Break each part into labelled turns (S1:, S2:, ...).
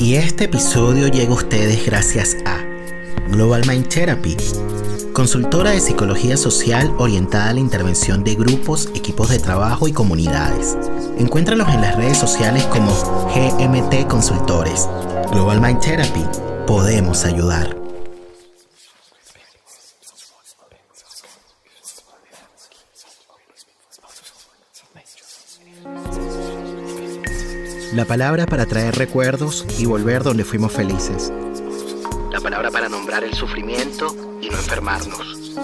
S1: Y este episodio llega a ustedes gracias a Global Mind Therapy, consultora de psicología social orientada a la intervención de grupos, equipos de trabajo y comunidades. Encuéntralos en las redes sociales como GMT Consultores. Global Mind Therapy, podemos ayudar. La palabra para traer recuerdos y volver donde fuimos felices. La palabra para nombrar el sufrimiento y no enfermarnos.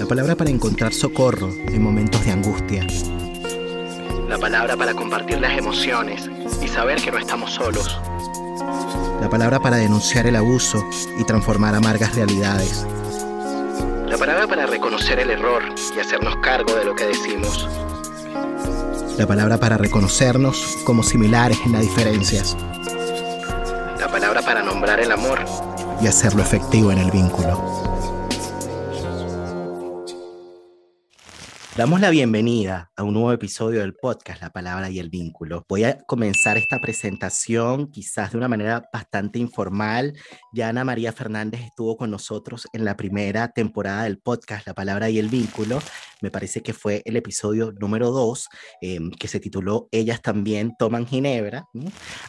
S1: La palabra para encontrar socorro en momentos de angustia. La palabra para compartir las emociones y saber que no estamos solos. La palabra para denunciar el abuso y transformar amargas realidades. La palabra para reconocer el error y hacernos cargo de lo que decimos la palabra para reconocernos como similares en las diferencias, la palabra para nombrar el amor y hacerlo efectivo en el vínculo. Damos la bienvenida a un nuevo episodio del podcast La Palabra y el Vínculo. Voy a comenzar esta presentación quizás de una manera bastante informal. Ya Ana María Fernández estuvo con nosotros en la primera temporada del podcast La Palabra y el Vínculo. Me parece que fue el episodio número dos, em, que se tituló Ellas también toman Ginebra.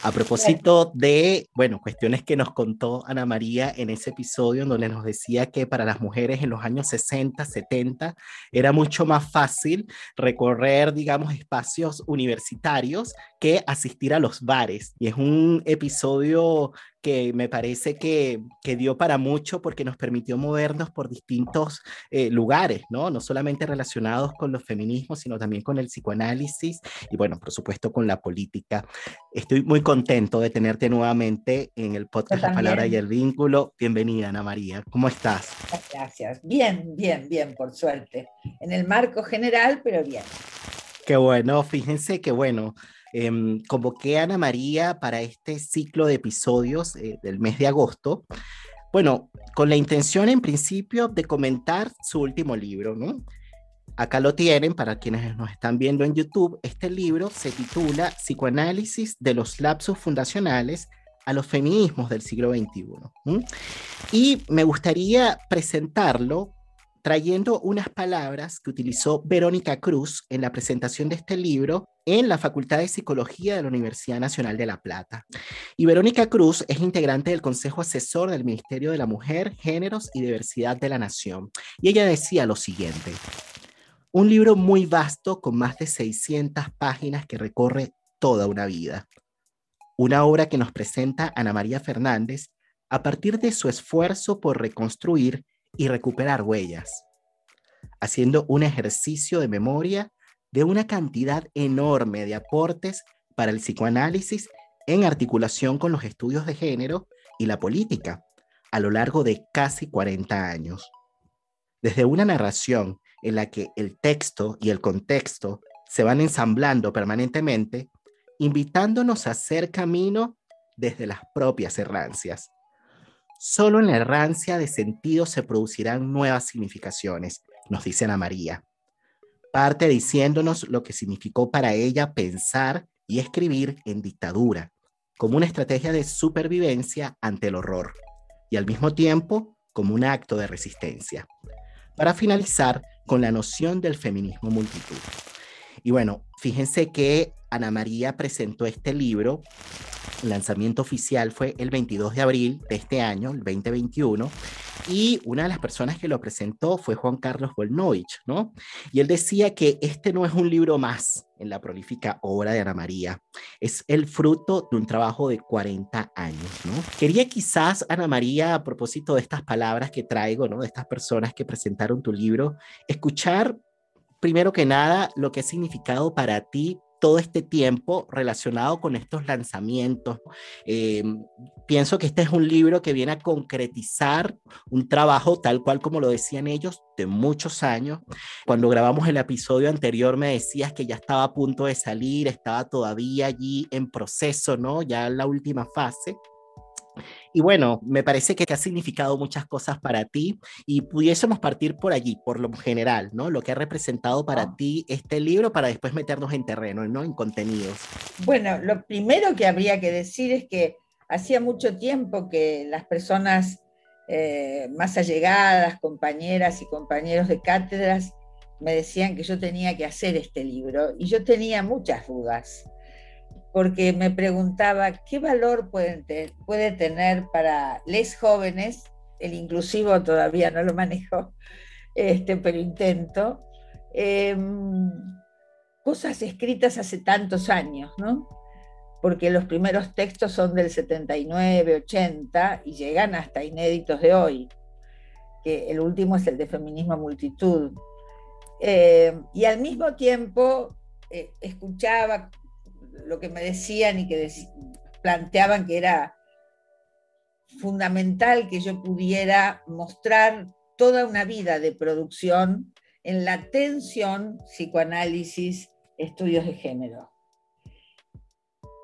S1: A propósito de, bueno, cuestiones que nos contó Ana María en ese episodio, donde nos decía que para las mujeres en los años 60, 70, era mucho más fácil fácil recorrer, digamos, espacios universitarios que asistir a los bares. Y es un episodio que me parece que, que dio para mucho porque nos permitió movernos por distintos eh, lugares, ¿no? No solamente relacionados con los feminismos, sino también con el psicoanálisis y, bueno, por supuesto, con la política. Estoy muy contento de tenerte nuevamente en el podcast La Palabra y el Vínculo. Bienvenida, Ana María. ¿Cómo estás?
S2: Gracias. Bien, bien, bien, por suerte. En el marco general, pero bien.
S1: Qué bueno. Fíjense que, bueno, Em, convoqué a Ana María para este ciclo de episodios eh, del mes de agosto. Bueno, con la intención en principio de comentar su último libro, ¿no? Acá lo tienen para quienes nos están viendo en YouTube. Este libro se titula Psicoanálisis de los lapsos fundacionales a los feminismos del siglo XXI. Y me gustaría presentarlo trayendo unas palabras que utilizó Verónica Cruz en la presentación de este libro en la Facultad de Psicología de la Universidad Nacional de La Plata. Y Verónica Cruz es integrante del Consejo Asesor del Ministerio de la Mujer, Géneros y Diversidad de la Nación. Y ella decía lo siguiente, un libro muy vasto con más de 600 páginas que recorre toda una vida. Una obra que nos presenta Ana María Fernández a partir de su esfuerzo por reconstruir y recuperar huellas, haciendo un ejercicio de memoria de una cantidad enorme de aportes para el psicoanálisis en articulación con los estudios de género y la política a lo largo de casi 40 años. Desde una narración en la que el texto y el contexto se van ensamblando permanentemente, invitándonos a hacer camino desde las propias errancias. Solo en la errancia de sentido se producirán nuevas significaciones, nos dice Ana María. Parte diciéndonos lo que significó para ella pensar y escribir en dictadura, como una estrategia de supervivencia ante el horror, y al mismo tiempo como un acto de resistencia. Para finalizar con la noción del feminismo multitud. Y bueno, fíjense que Ana María presentó este libro el lanzamiento oficial fue el 22 de abril de este año, el 2021, y una de las personas que lo presentó fue Juan Carlos Volnovich, ¿no? Y él decía que este no es un libro más en la prolífica obra de Ana María, es el fruto de un trabajo de 40 años, ¿no? Quería quizás, Ana María, a propósito de estas palabras que traigo, ¿no? De estas personas que presentaron tu libro, escuchar primero que nada lo que ha significado para ti todo este tiempo relacionado con estos lanzamientos. Eh, pienso que este es un libro que viene a concretizar un trabajo tal cual como lo decían ellos de muchos años. Cuando grabamos el episodio anterior me decías que ya estaba a punto de salir, estaba todavía allí en proceso, ¿no? Ya en la última fase. Y bueno, me parece que ha significado muchas cosas para ti y pudiésemos partir por allí, por lo general, ¿no? Lo que ha representado para ah. ti este libro para después meternos en terreno, ¿no? En contenidos.
S2: Bueno, lo primero que habría que decir es que hacía mucho tiempo que las personas eh, más allegadas, compañeras y compañeros de cátedras, me decían que yo tenía que hacer este libro y yo tenía muchas dudas, porque me preguntaba qué valor puede tener para les jóvenes, el inclusivo todavía no lo manejo, este, pero intento, em, cosas escritas hace tantos años, ¿no? Porque los primeros textos son del 79, 80 y llegan hasta inéditos de hoy, que el último es el de Feminismo Multitud. Eh, y al mismo tiempo eh, escuchaba lo que me decían y que planteaban que era fundamental que yo pudiera mostrar toda una vida de producción en la tensión, psicoanálisis, estudios de género.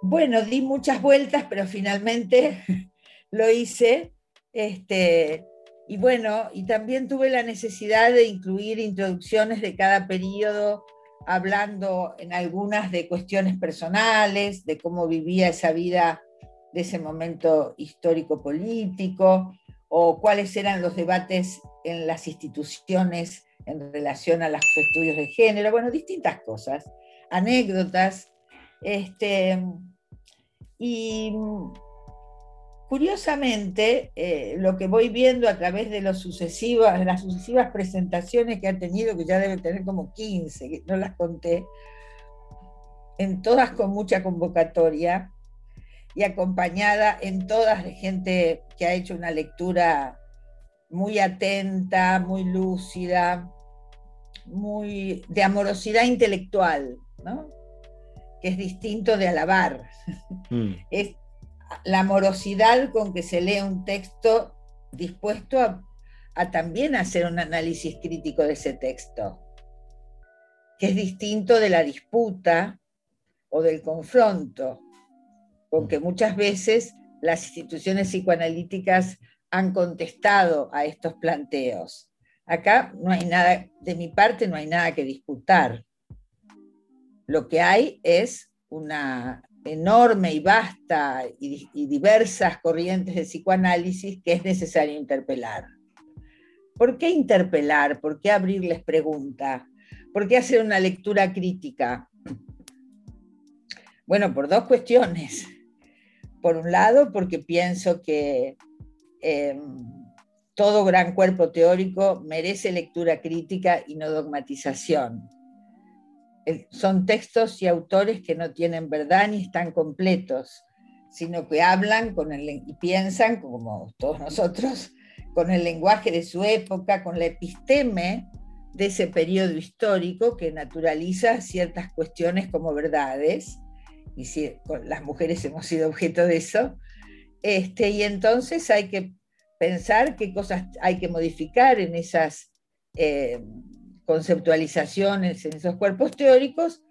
S2: Bueno, di muchas vueltas, pero finalmente lo hice. Este, y bueno, y también tuve la necesidad de incluir introducciones de cada periodo, hablando en algunas de cuestiones personales, de cómo vivía esa vida de ese momento histórico-político, o cuáles eran los debates en las instituciones en relación a los estudios de género, bueno, distintas cosas, anécdotas. Este, y Curiosamente, eh, lo que voy viendo a través de los sucesivas, las sucesivas presentaciones que ha tenido, que ya debe tener como 15, que no las conté, en todas con mucha convocatoria y acompañada en todas de gente que ha hecho una lectura muy atenta, muy lúcida, muy de amorosidad intelectual, ¿no? que es distinto de alabar. Mm. Es la morosidad con que se lee un texto dispuesto a, también hacer un análisis crítico de ese texto, que es distinto de la disputa o del confronto, con que muchas veces las instituciones psicoanalíticas han contestado a estos planteos. Acá no hay nada, de mi parte no hay nada que disputar. Lo que hay es una enorme y vasta y, diversas corrientes de psicoanálisis que es necesario interpelar. ¿Por qué interpelar? ¿Por qué abrirles pregunta? ¿Por qué hacer una lectura crítica? Bueno, por dos cuestiones. Por un lado, porque pienso que em, todo gran cuerpo teórico merece lectura crítica y no dogmatización son textos y autores que no tienen verdad ni están completos, sino que hablan con el, y piensan, como todos nosotros, con el lenguaje de su época, con la episteme de ese periodo histórico que naturaliza ciertas cuestiones como verdades, y si las mujeres hemos sido objeto de eso, este, y entonces hay que pensar qué cosas hay que modificar en esas eh, conceptualizaciones en esos cuerpos teóricos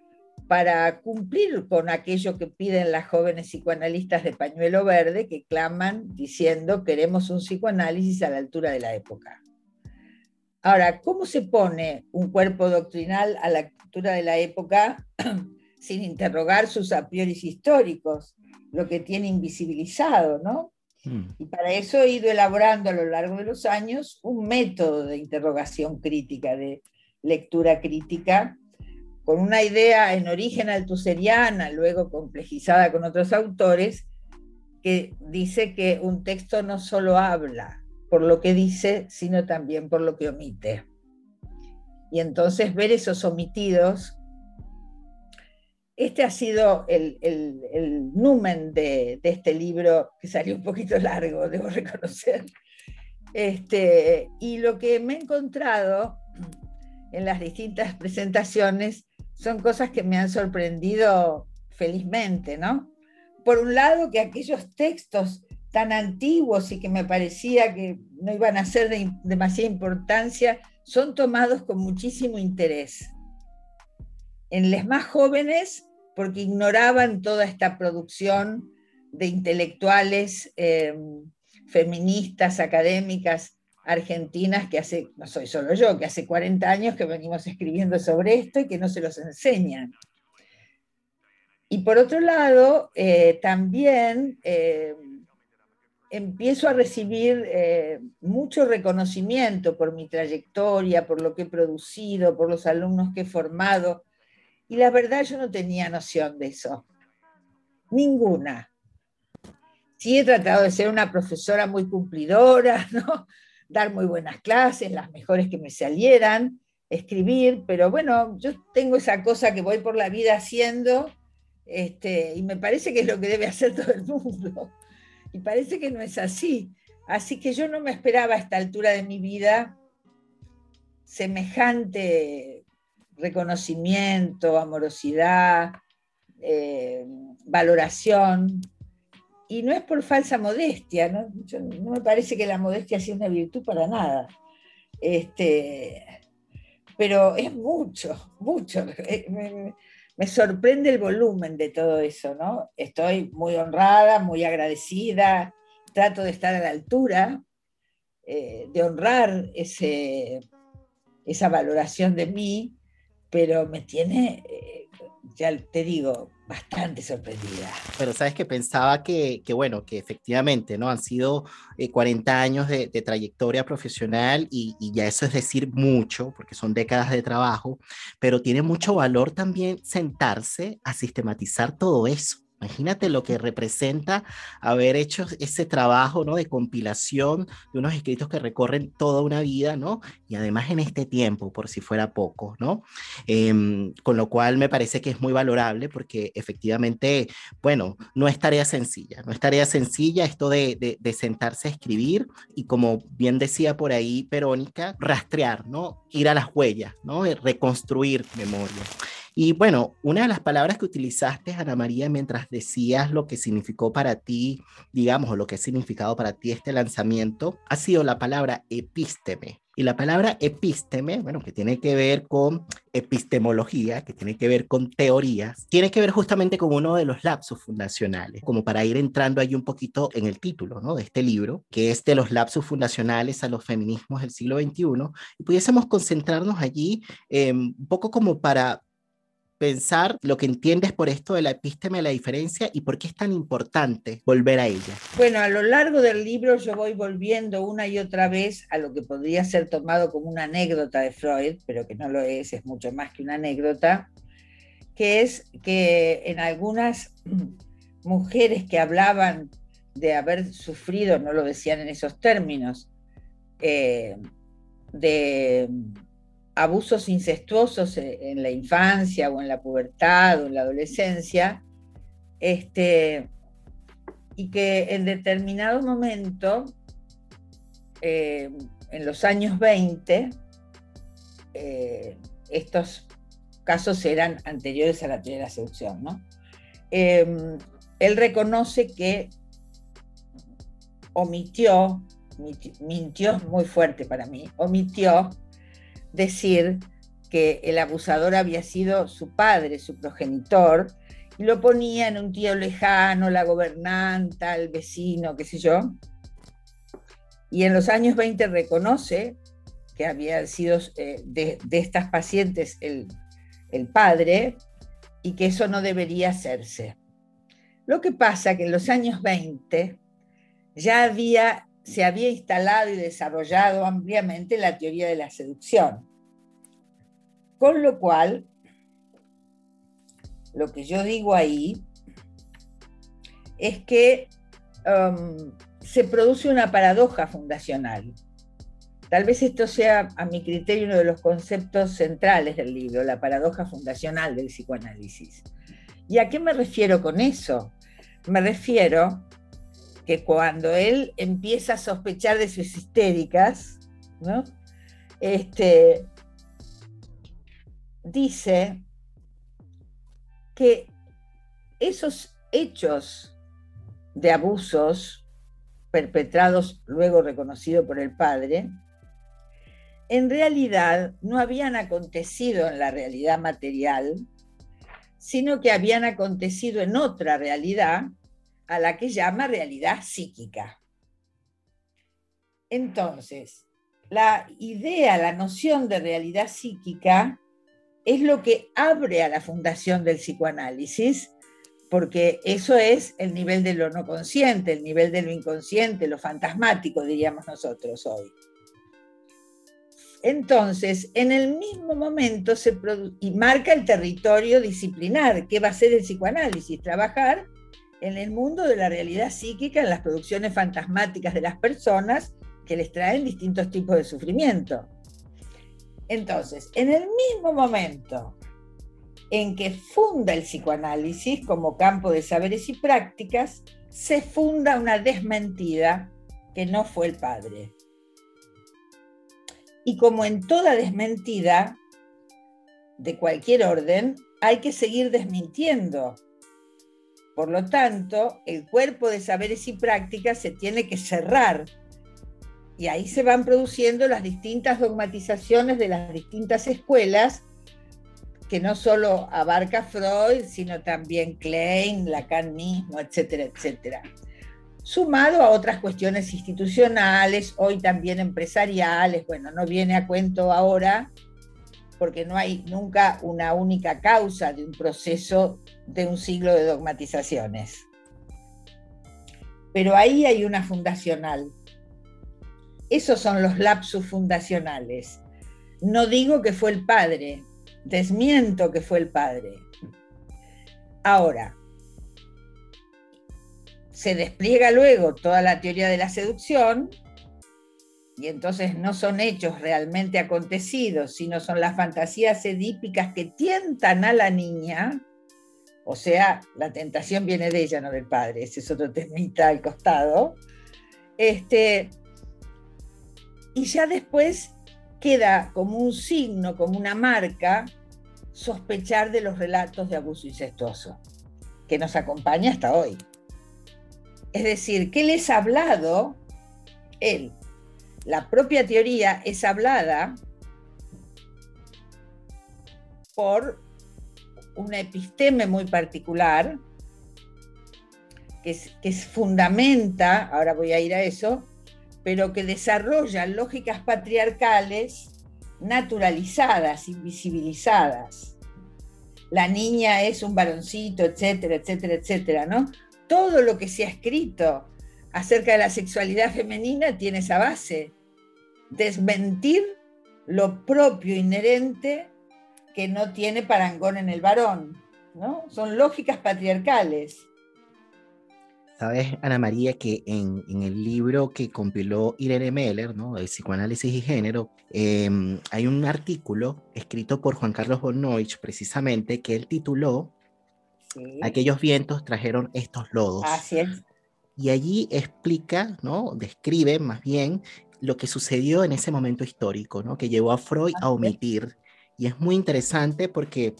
S2: para cumplir con aquello que piden las jóvenes psicoanalistas de pañuelo verde que claman diciendo queremos un psicoanálisis a la altura de la época. Ahora, ¿cómo se pone un cuerpo doctrinal a la altura de la época sin interrogar sus a priori históricos, lo que tiene invisibilizado, ¿no? Hmm. Y para eso he ido elaborando a lo largo de los años un método de interrogación crítica, de lectura crítica, con una idea en origen altuseriana, luego complejizada con otros autores, que dice que un texto no solo habla por lo que dice, sino también por lo que omite. Y entonces ver esos omitidos, este ha sido el, el, numen de, este libro, que salió un poquito largo, debo reconocer. Este, y lo que me he encontrado en las distintas presentaciones son cosas que me han sorprendido felizmente, ¿no? Por un lado, que aquellos textos tan antiguos y que me parecía que no iban a ser de demasiada importancia, son tomados con muchísimo interés. En los más jóvenes, porque ignoraban toda esta producción de intelectuales eh, feministas, académicas, argentinas que hace, no soy solo yo, que hace 40 años que venimos escribiendo sobre esto y que no se los enseñan. Y por otro lado, eh, también eh, empiezo a recibir eh, mucho reconocimiento por mi trayectoria, por lo que he producido, por los alumnos que he formado. Y la verdad yo no tenía noción de eso. Ninguna. Sí he tratado de ser una profesora muy cumplidora, ¿no? Dar muy buenas clases, las mejores que me salieran, escribir, pero bueno, yo tengo esa cosa que voy por la vida haciendo este, y me parece que es lo que debe hacer todo el mundo. Y parece que no es así. Así que yo no me esperaba a esta altura de mi vida semejante reconocimiento, amorosidad, eh, valoración. Y no es por falsa modestia, ¿no? me parece que la modestia sea una virtud para nada. Este, pero es mucho, mucho. Eh, me sorprende el volumen de todo eso, ¿no? Estoy muy honrada, muy agradecida, trato de estar a la altura, eh, de honrar ese, esa valoración de mí, pero me tiene, eh, ya te digo, bastante sorprendida.
S1: Pero sabes que pensaba que, que, bueno, que efectivamente, ¿no? Han sido 40 eh, años de, trayectoria profesional y, y, ya eso es decir mucho, porque son décadas de trabajo, pero tiene mucho valor también sentarse a sistematizar todo eso. Imagínate lo que representa haber hecho ese trabajo ¿no? de compilación de unos escritos que recorren toda una vida, ¿no? Y además en este tiempo, por si fuera poco, ¿no? Em, con lo cual me parece que es muy valorable porque efectivamente, bueno, no es tarea sencilla, no es tarea sencilla esto de, de sentarse a escribir y como bien decía por ahí Verónica, rastrear, ¿no? Ir a las huellas, ¿no? Reconstruir memoria. Y bueno, una de las palabras que utilizaste, Ana María, mientras decías lo que significó para ti, digamos, o lo que ha significado para ti este lanzamiento, ha sido la palabra epísteme. Y la palabra epísteme, bueno, que tiene que ver con epistemología, que tiene que ver con teorías, tiene que ver justamente con uno de los lapsos fundacionales, como para ir entrando ahí un poquito en el título ¿no? de este libro, que es de los lapsos fundacionales a los feminismos del siglo XXI, y pudiésemos concentrarnos allí eh, un poco como para pensar lo que entiendes por esto de la epísteme, la diferencia y por qué es tan importante volver a ella.
S2: Bueno, a lo largo del libro yo voy volviendo una y otra vez a lo que podría ser tomado como una anécdota de Freud, pero que no lo es, es mucho más que una anécdota, que es que en algunas mujeres que hablaban de haber sufrido, no lo decían en esos términos, eh, de abusos incestuosos en la infancia o en la pubertad o en la adolescencia, este, y que en determinado momento, eh, en los años 20, eh, estos casos eran anteriores a la teoría de la seducción, ¿no? Em, él reconoce que omitió, mintió muy fuerte para mí, omitió decir que el abusador había sido su padre, su progenitor, y lo ponía en un tío lejano, la gobernanta, el vecino, qué sé yo. Y en los años 20 reconoce que había sido eh, de, estas pacientes el, el padre y que eso no debería hacerse. Lo que pasa que en los años 20 ya había se había instalado y desarrollado ampliamente la teoría de la seducción. Con lo cual, lo que yo digo ahí es que um, se produce una paradoja fundacional. Tal vez esto sea, a mi criterio, uno de los conceptos centrales del libro, la paradoja fundacional del psicoanálisis. ¿Y a qué me refiero con eso? Me refiero que cuando él empieza a sospechar de sus histéricas, ¿no? este, dice que esos hechos de abusos perpetrados, luego reconocido por el padre, en realidad no habían acontecido en la realidad material, sino que habían acontecido en otra realidad a la que llama realidad psíquica. Entonces, la idea, la noción de realidad psíquica es lo que abre a la fundación del psicoanálisis, porque eso es el nivel de lo no consciente, el nivel de lo inconsciente, lo fantasmático, diríamos nosotros hoy. Entonces, en el mismo momento se y marca el territorio disciplinar, que va a ser el psicoanálisis, trabajar en el mundo de la realidad psíquica, en las producciones fantasmáticas de las personas que les traen distintos tipos de sufrimiento. Entonces, en el mismo momento en que funda el psicoanálisis como campo de saberes y prácticas, se funda una desmentida que no fue el padre. Y como en toda desmentida de cualquier orden, hay que seguir desmintiendo. Por lo tanto, el cuerpo de saberes y prácticas se tiene que cerrar. Y ahí se van produciendo las distintas dogmatizaciones de las distintas escuelas, que no solo abarca Freud, sino también Klein, Lacan mismo, etcétera, etcétera sumado a otras cuestiones institucionales, hoy también empresariales. Bueno, no viene a cuento ahora porque no hay nunca una única causa de un proceso de un siglo de dogmatizaciones. Pero ahí hay una fundacional. Esos son los lapsus fundacionales. No digo que fue el padre, desmiento que fue el padre. Ahora, se despliega luego toda la teoría de la seducción, y entonces no son hechos realmente acontecidos, sino son las fantasías edípicas que tientan a la niña, o sea, la tentación viene de ella, no del padre, ese es otro temita al costado, este, y ya después queda como un signo, como una marca, sospechar de los relatos de abuso incestuoso, que nos acompaña hasta hoy. Es decir, ¿qué les ha hablado él? La propia teoría es hablada por una episteme muy particular que, que fundamenta, ahora voy a ir a eso, pero que desarrolla lógicas patriarcales naturalizadas, invisibilizadas. La niña es un varoncito, etcétera, etcétera, etcétera, ¿no? todo lo que se ha escrito acerca de la sexualidad femenina tiene esa base, desmentir lo propio inherente que no tiene parangón en el varón, ¿no? Son lógicas patriarcales.
S1: Sabes, Ana María, que en, el libro que compiló Irene Meller, ¿no? de Psicoanálisis y Género, em, hay un artículo escrito por Juan Carlos Bonoich, precisamente, que él tituló Aquellos vientos trajeron estos lodos.
S2: Así es.
S1: Y allí explica, ¿no? Describe más bien lo que sucedió en ese momento histórico, ¿no? Que llevó a Freud a omitir. Y es muy interesante porque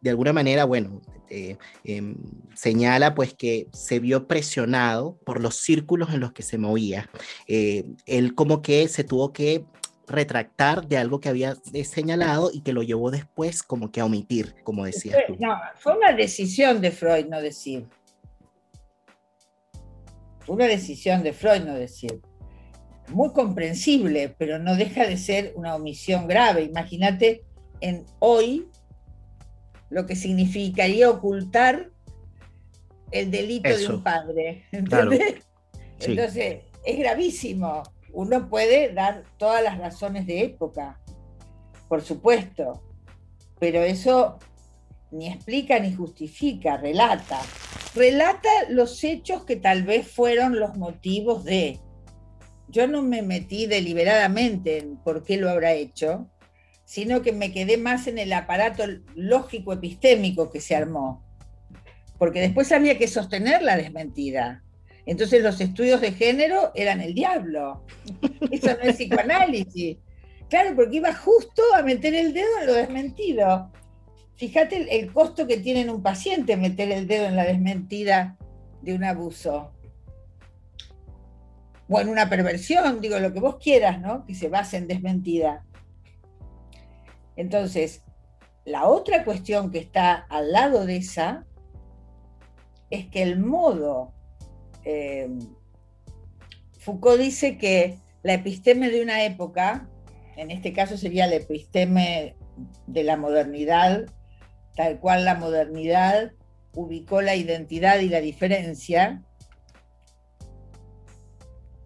S1: de alguna manera, bueno, eh, em, señala pues que se vio presionado por los círculos en los que se movía. Eh, él como que se tuvo que retractar de algo que había señalado y que lo llevó después como que a omitir, como decías tú.
S2: No, fue una decisión de Freud no decir. Fue una decisión de Freud no decir. Muy comprensible, pero no deja de ser una omisión grave. Imagínate en hoy lo que significaría ocultar el delito de un padre. ¿Entendés? Entonces, es gravísimo uno puede dar todas las razones de época, por supuesto, pero eso ni explica ni justifica, relata. Relata los hechos que tal vez fueron los motivos de. Yo no me metí deliberadamente en por qué lo habrá hecho, sino que me quedé más en el aparato lógico epistémico que se armó. Porque después había que sostener la desmentida. Entonces los estudios de género eran el diablo. Eso no es psicoanálisis. Claro, porque iba justo a meter el dedo en lo desmentido. Fíjate el, costo que tiene en un paciente meter el dedo en la desmentida de un abuso. O en una perversión, digo, lo que vos quieras, ¿no? Que se base en desmentida. Entonces, la otra cuestión que está al lado de esa es que el modo eh, Foucault dice que la episteme de una época, en este caso sería la episteme de la modernidad, tal cual la modernidad ubicó la identidad y la diferencia,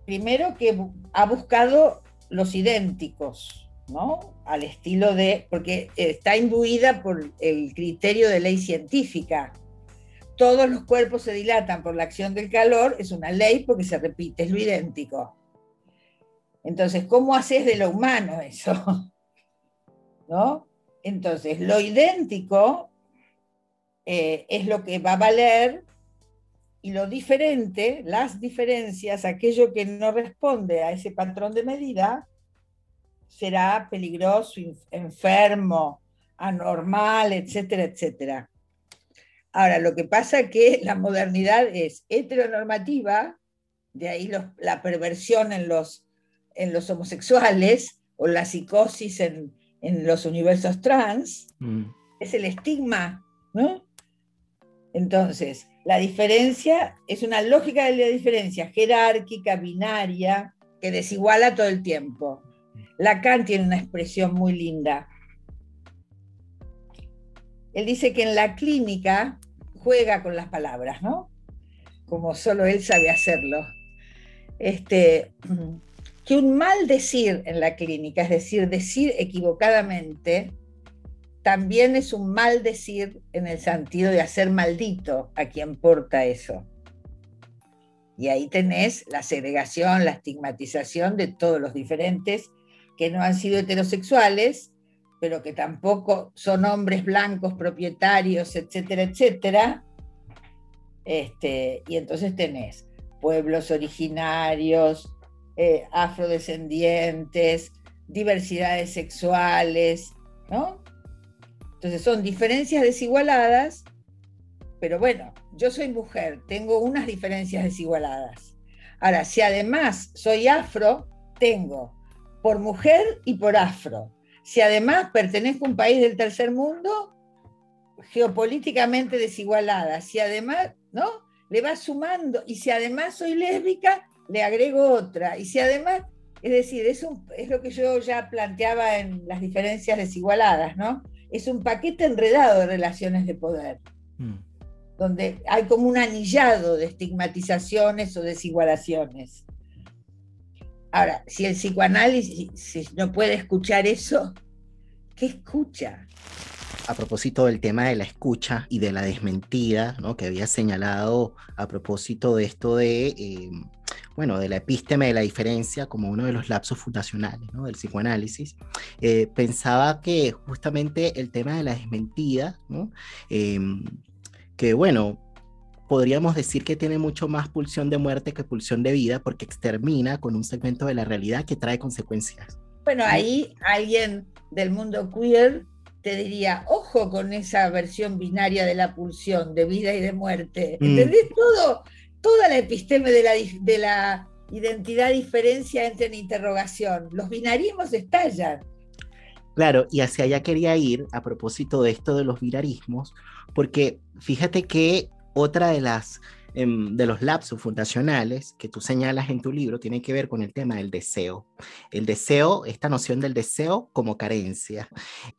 S2: primero que ha buscado los idénticos, ¿no? Al estilo de, porque está imbuida por el criterio de ley científica. Todos los cuerpos se dilatan por la acción del calor, es una ley porque se repite, es lo idéntico. Entonces, ¿cómo haces de lo humano eso? ¿No? Entonces, lo idéntico eh, es lo que va a valer y lo diferente, las diferencias, aquello que no responde a ese patrón de medida, será peligroso, enfermo, anormal, etcétera, etcétera. Ahora, lo que pasa es que la modernidad es heteronormativa, de ahí la perversión en los, en los homosexuales o la psicosis en, los universos trans, mm. es el estigma, ¿no? Entonces, la diferencia es una lógica de la diferencia jerárquica, binaria, que desiguala todo el tiempo. Lacan tiene una expresión muy linda. Él dice que en la clínica juega con las palabras, ¿no? Como solo él sabe hacerlo. Este, que un mal decir en la clínica, es decir, decir equivocadamente, también es un mal decir en el sentido de hacer maldito a quien porta eso. Y ahí tenés la segregación, la estigmatización de todos los diferentes que no han sido heterosexuales, pero que tampoco son hombres blancos, propietarios, etcétera, etcétera. Este, y entonces tenés pueblos originarios, eh, afrodescendientes, diversidades sexuales, ¿no? Entonces son diferencias desigualadas, pero bueno, yo soy mujer, tengo unas diferencias desigualadas. Ahora, si además soy afro, tengo por mujer y por afro. Si además pertenezco a un país del tercer mundo, geopolíticamente desigualada. Si además, ¿no? Le va sumando. Y si además soy lésbica, le agrego otra. Y si además, es decir, es, es lo que yo ya planteaba en las diferencias desigualadas, ¿no? es un paquete enredado de relaciones de poder, mm. donde hay como un anillado de estigmatizaciones o desigualaciones. Ahora, si el psicoanálisis no puede escuchar eso, ¿qué escucha?
S1: A propósito del tema de la escucha y de la desmentida, ¿no? que había señalado a propósito de esto de eh, bueno, de la epísteme de la diferencia como uno de los lapsos fundacionales del psicoanálisis, eh, pensaba que justamente el tema de la desmentida, em, que bueno, podríamos decir que tiene mucho más pulsión de muerte que pulsión de vida porque extermina con un segmento de la realidad que trae consecuencias.
S2: Bueno, ahí alguien del mundo queer te diría, ojo con esa versión binaria de la pulsión de vida y de muerte. Mm. ¿Entendés todo? toda la episteme de la, de la identidad diferencia entra en interrogación. Los binarismos estallan.
S1: Claro, y hacia allá quería ir a propósito de esto de los binarismos, porque fíjate que otra de las em, de los lapsos fundacionales que tú señalas en tu libro tiene que ver con el tema del deseo. El deseo, esta noción del deseo como carencia.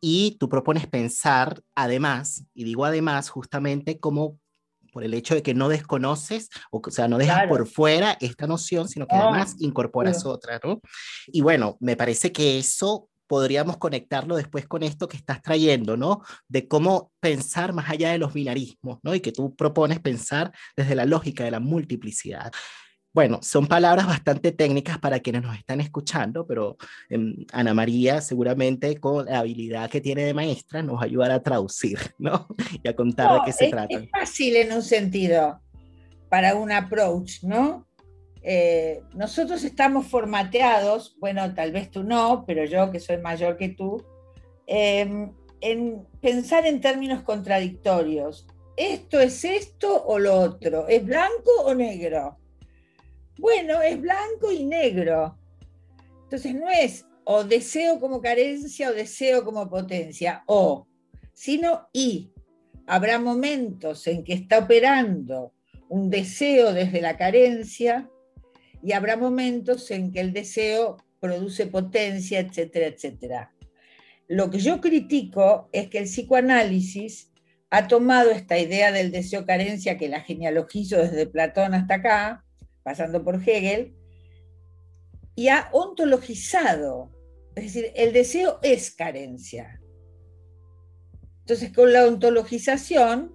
S1: Y tú propones pensar, además, y digo además, justamente como por el hecho de que no desconoces, o, sea, no dejas por fuera esta noción, sino que además incorporas otra, ¿no? Y bueno, me parece que eso podríamos conectarlo después con esto que estás trayendo, ¿no? De cómo pensar más allá de los binarismos, ¿no? Y que tú propones pensar desde la lógica de la multiplicidad. Bueno, son palabras bastante técnicas para quienes nos están escuchando, pero em, Ana María seguramente con la habilidad que tiene de maestra nos va a traducir, ¿no? Y a contar de qué se trata.
S2: Es fácil en un sentido para un approach, ¿no? Eh, nosotros estamos formateados, bueno, tal vez tú no, pero yo que soy mayor que tú, em, en pensar en términos contradictorios. ¿Esto es esto o lo otro? ¿Es blanco o negro? Bueno, es blanco y negro. Entonces no es o deseo como carencia o deseo como potencia, o, sino y. Habrá momentos en que está operando un deseo desde la carencia y habrá momentos en que el deseo produce potencia, etcétera, etcétera. Lo que yo critico es que el psicoanálisis ha tomado esta idea del deseo carencia que la genealogizo desde Platón hasta acá, pasando por Hegel, y ha ontologizado. Es decir, el deseo es carencia. Entonces, con la ontologización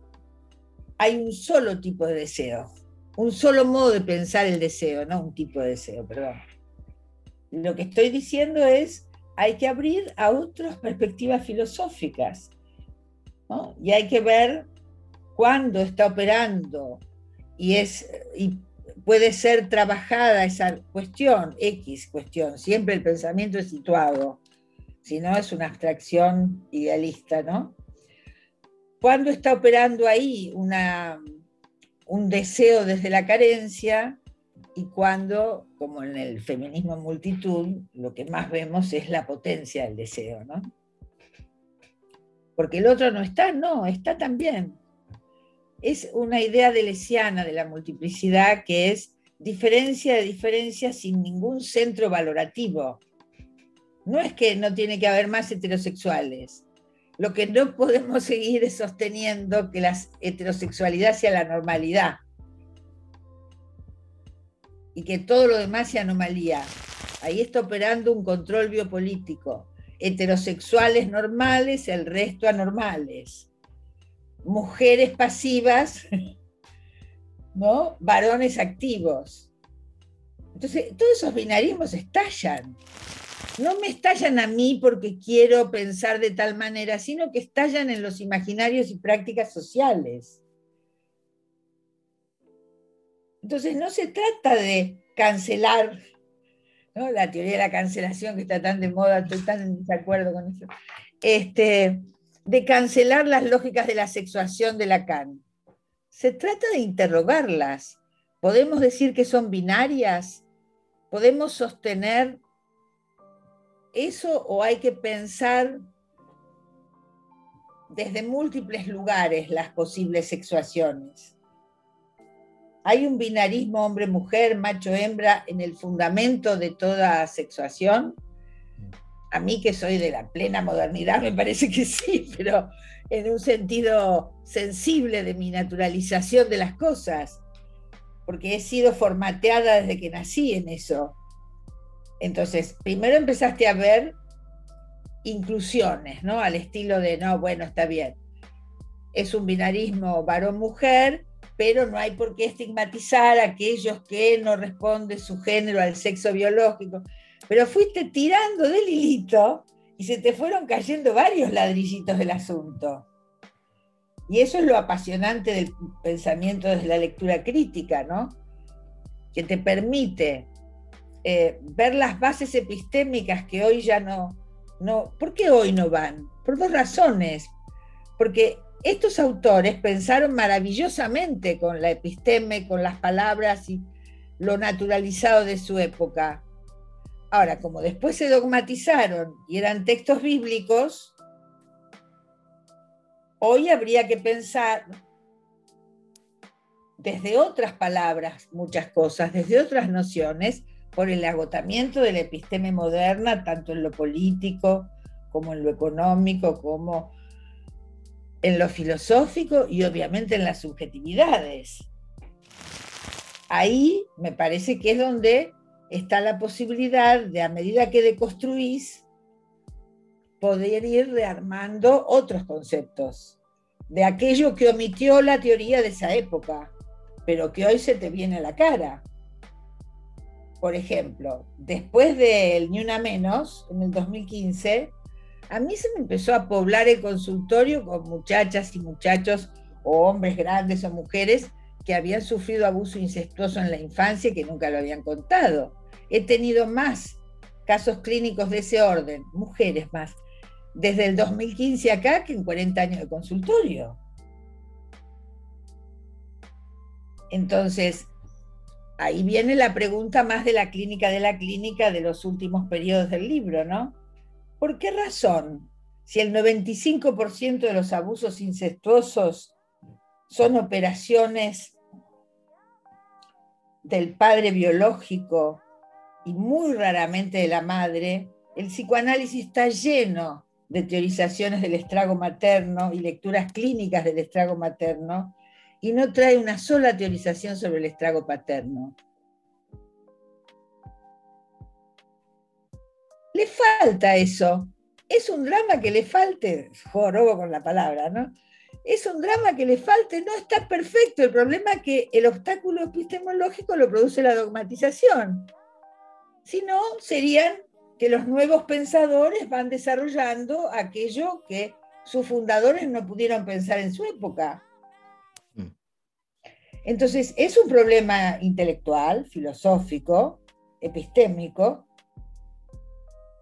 S2: hay un solo tipo de deseo, un solo modo de pensar el deseo, no un tipo de deseo, perdón. Lo que estoy diciendo es, hay que abrir a otras perspectivas filosóficas, y hay que ver cuándo está operando y, es, y puede ser trabajada esa cuestión, X cuestión, siempre el pensamiento es situado, si no es una abstracción idealista, ¿no? ¿Cuándo está operando ahí una, un deseo desde la carencia y cuando, como en el feminismo multitud, lo que más vemos es la potencia del deseo, ¿no? Porque el otro no está, no, está también. Es una idea de lesiana de la multiplicidad que es diferencia de diferencia sin ningún centro valorativo. No es que no tiene que haber más heterosexuales. Lo que no podemos seguir es sosteniendo que la heterosexualidad sea la normalidad y que todo lo demás sea anomalía. Ahí está operando un control biopolítico. Heterosexuales normales, el resto anormales. Mujeres pasivas, ¿no? Varones activos. Entonces, todos esos binarismos estallan. No me estallan a mí porque quiero pensar de tal manera, sino que estallan en los imaginarios y prácticas sociales. Entonces no se trata de cancelar, la teoría de la cancelación que está tan de moda, estoy tan en desacuerdo con eso, este, de cancelar las lógicas de la sexuación de Lacan. Se trata de interrogarlas. ¿Podemos decir que son binarias? ¿Podemos sostener eso o hay que pensar desde múltiples lugares las posibles sexuaciones? ¿Hay un binarismo hombre-mujer, macho-hembra en el fundamento de toda sexuación? A mí que soy de la plena modernidad me parece que sí, pero en un sentido sensible de mi naturalización de las cosas, porque he sido formateada desde que nací en eso. Entonces, primero empezaste a ver inclusiones, ¿no? Al estilo de, no, bueno, está bien. Es un binarismo varón-mujer, pero no hay por qué estigmatizar a aquellos que no responden su género al sexo biológico. Pero fuiste tirando del hilito y se te fueron cayendo varios ladrillitos del asunto. Y eso es lo apasionante del pensamiento desde la lectura crítica, ¿no? Que te permite eh, ver las bases epistémicas que hoy ya no, no... ¿Por qué hoy no van? Por dos razones. Porque estos autores pensaron maravillosamente con la episteme, con las palabras y lo naturalizado de su época. Ahora, como después se dogmatizaron y eran textos bíblicos, hoy habría que pensar desde otras palabras muchas cosas, desde otras nociones, por el agotamiento de la episteme moderna, tanto en lo político como en lo económico, como en lo filosófico y obviamente en las subjetividades. Ahí me parece que es donde está la posibilidad de, a medida que deconstruís, poder ir rearmando otros conceptos de aquello que omitió la teoría de esa época, pero que hoy se te viene a la cara. Por ejemplo, después del Ni Una Menos, en el 2015, a mí se me empezó a poblar el consultorio con muchachas y muchachos, o hombres grandes o mujeres, que habían sufrido abuso incestuoso en la infancia y que nunca lo habían contado. He tenido más casos clínicos de ese orden, mujeres más, desde el 2015 acá que en 40 años de consultorio. Entonces, ahí viene la pregunta más de la clínica de la clínica de los últimos periodos del libro, ¿no? ¿Por qué razón? Si el 95% de los abusos incestuosos son operaciones del padre biológico y muy raramente de la madre, el psicoanálisis está lleno de teorizaciones del estrago materno y lecturas clínicas del estrago materno y no trae una sola teorización sobre el estrago paterno. Le falta eso. Es un drama que le falte, jorobo con la palabra, ¿no? Es un drama que le falte, no está perfecto. El problema es que el obstáculo epistemológico lo produce la dogmatización. Si no, serían que los nuevos pensadores van desarrollando aquello que sus fundadores no pudieron pensar en su época. Entonces, es un problema intelectual, filosófico, epistémico,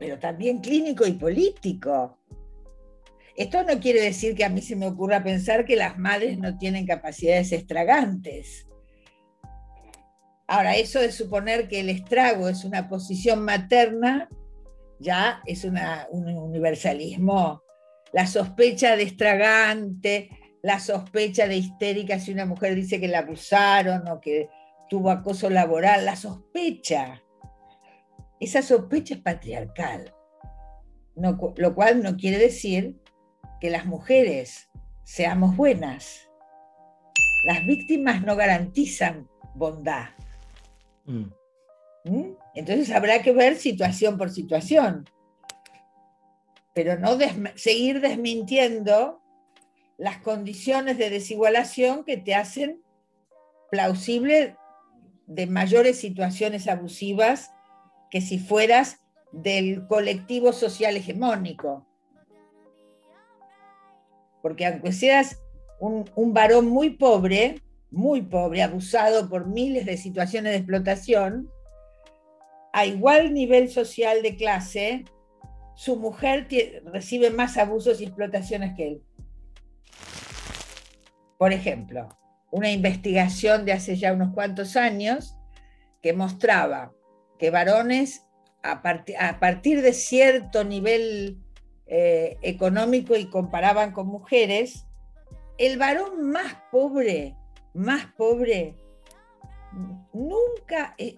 S2: pero también clínico y político. Esto no quiere decir que a mí se me ocurra pensar que las madres no tienen capacidades extragantes. Ahora, eso de suponer que el estrago es una posición materna ya es un universalismo. La sospecha de estragante, la sospecha de histérica si una mujer dice que la abusaron o que tuvo acoso laboral, la sospecha. Esa sospecha es patriarcal, lo cual no quiere decir que las mujeres seamos buenas. Las víctimas no garantizan bondad. Mm. ¿Mm? Entonces habrá que ver situación por situación, pero no seguir desmintiendo las condiciones de desigualación que te hacen plausible de mayores situaciones abusivas que si fueras del colectivo social hegemónico. Porque aunque seas un, un varón muy pobre, muy pobre, abusado por miles de situaciones de explotación, a igual nivel social de clase, su mujer recibe más abusos y explotaciones que él. Por ejemplo, una investigación de hace ya unos cuantos años que mostraba que varones a, partir de cierto nivel eh, económico y comparaban con mujeres, el varón más pobre, más pobre, nunca, eh,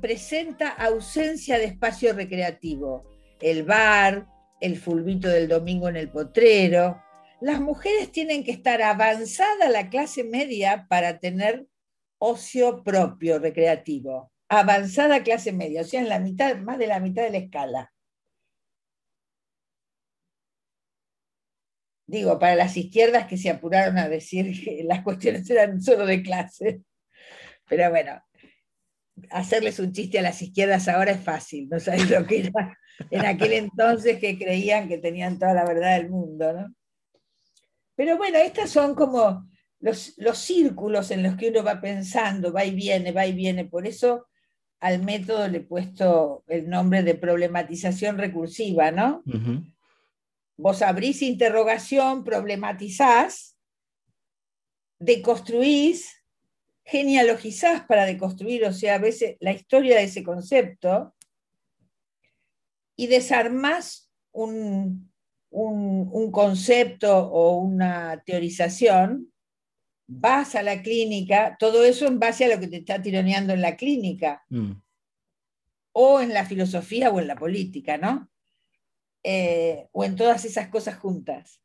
S2: presenta ausencia de espacio recreativo. El bar, el fulbito del domingo en el potrero. Las mujeres tienen que estar avanzada la clase media para tener ocio propio recreativo. Avanzada clase media, o sea, en la mitad, más de la mitad de la escala. Digo, para las izquierdas que se apuraron a decir que las cuestiones eran solo de clase. Pero bueno, hacerles un chiste a las izquierdas ahora es fácil, no sabes lo que era en aquel entonces que creían que tenían toda la verdad del mundo, ¿no? Pero bueno, estos son como los, los círculos en los que uno va pensando, va y viene, va y viene. Por eso al método le he puesto el nombre de problematización recursiva, ¿no? Vos abrís interrogación, problematizás, deconstruís, genealogizás para deconstruir, o sea, a veces la historia de ese concepto, y desarmás un, un, concepto o una teorización, vas a la clínica, todo eso en base a lo que te está tironeando en la clínica, mm. o en la filosofía o en la política, ¿no? Eh, o en todas esas cosas juntas.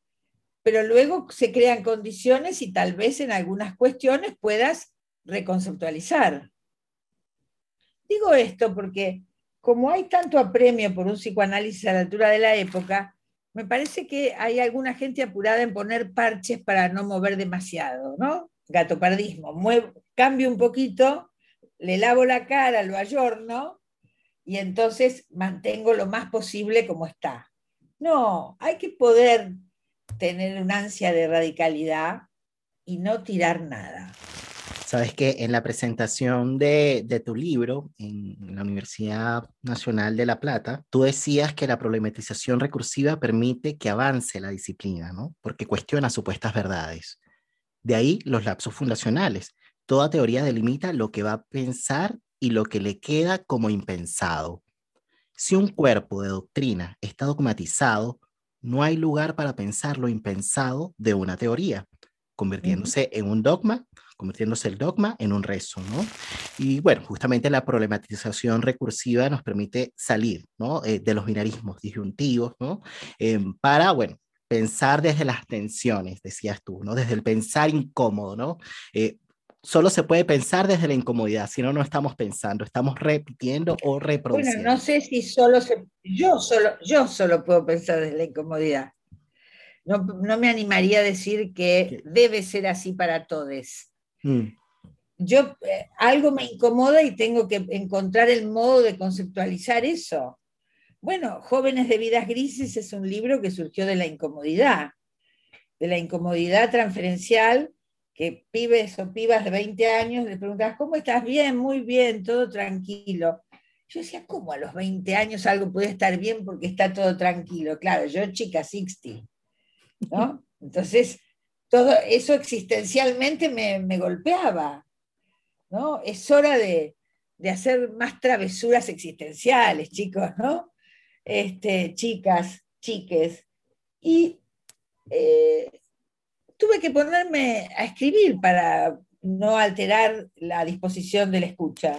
S2: Pero luego se crean condiciones y tal vez en algunas cuestiones puedas reconceptualizar. Digo esto porque como hay tanto apremio por un psicoanálisis a la altura de la época, me parece que hay alguna gente apurada en poner parches para no mover demasiado, ¿no? Gatopardismo. Muevo, cambio un poquito, le lavo la cara, lo ayorno y entonces mantengo lo más posible como está. No, hay que poder tener una ansia de radicalidad y no tirar nada.
S1: Sabes que en la presentación de, de, tu libro en la Universidad Nacional de La Plata, tú decías que la problematización recursiva permite que avance la disciplina, ¿no? Porque cuestiona supuestas verdades. De ahí los lapsos fundacionales. Toda teoría delimita lo que va a pensar y lo que le queda como impensado. Si un cuerpo de doctrina está dogmatizado, no hay lugar para pensar lo impensado de una teoría, convirtiéndose en un dogma convirtiéndose el dogma en un rezo, ¿no? Y bueno, justamente la problematización recursiva nos permite salir, ¿no? Eh, de los binarismos disyuntivos, ¿no? Em, para, bueno, pensar desde las tensiones, decías tú, ¿no? Desde el pensar incómodo, ¿no? Eh, solo se puede pensar desde la incomodidad, si no, no estamos pensando, estamos repitiendo o reproduciendo.
S2: Bueno, no sé si solo se, yo solo, yo solo puedo pensar desde la incomodidad. No, no me animaría a decir que debe ser así para todos. Mm. Yo, eh, algo me incomoda y tengo que encontrar el modo de conceptualizar eso. Bueno, Jóvenes de Vidas Grises es un libro que surgió de la incomodidad, de la incomodidad transferencial que pibes o pibas de 20 años le preguntas, ¿cómo estás? Bien, muy bien, todo tranquilo. Yo decía, ¿cómo a los 20 años algo puede estar bien porque está todo tranquilo? Claro, yo chica 60, ¿no? Entonces, todo eso existencialmente me, me golpeaba, ¿no? Es hora de, de, hacer más travesuras existenciales, chicos, ¿no? Este, chicas, chiques. Y eh, tuve que ponerme a escribir para no alterar la disposición de la escucha.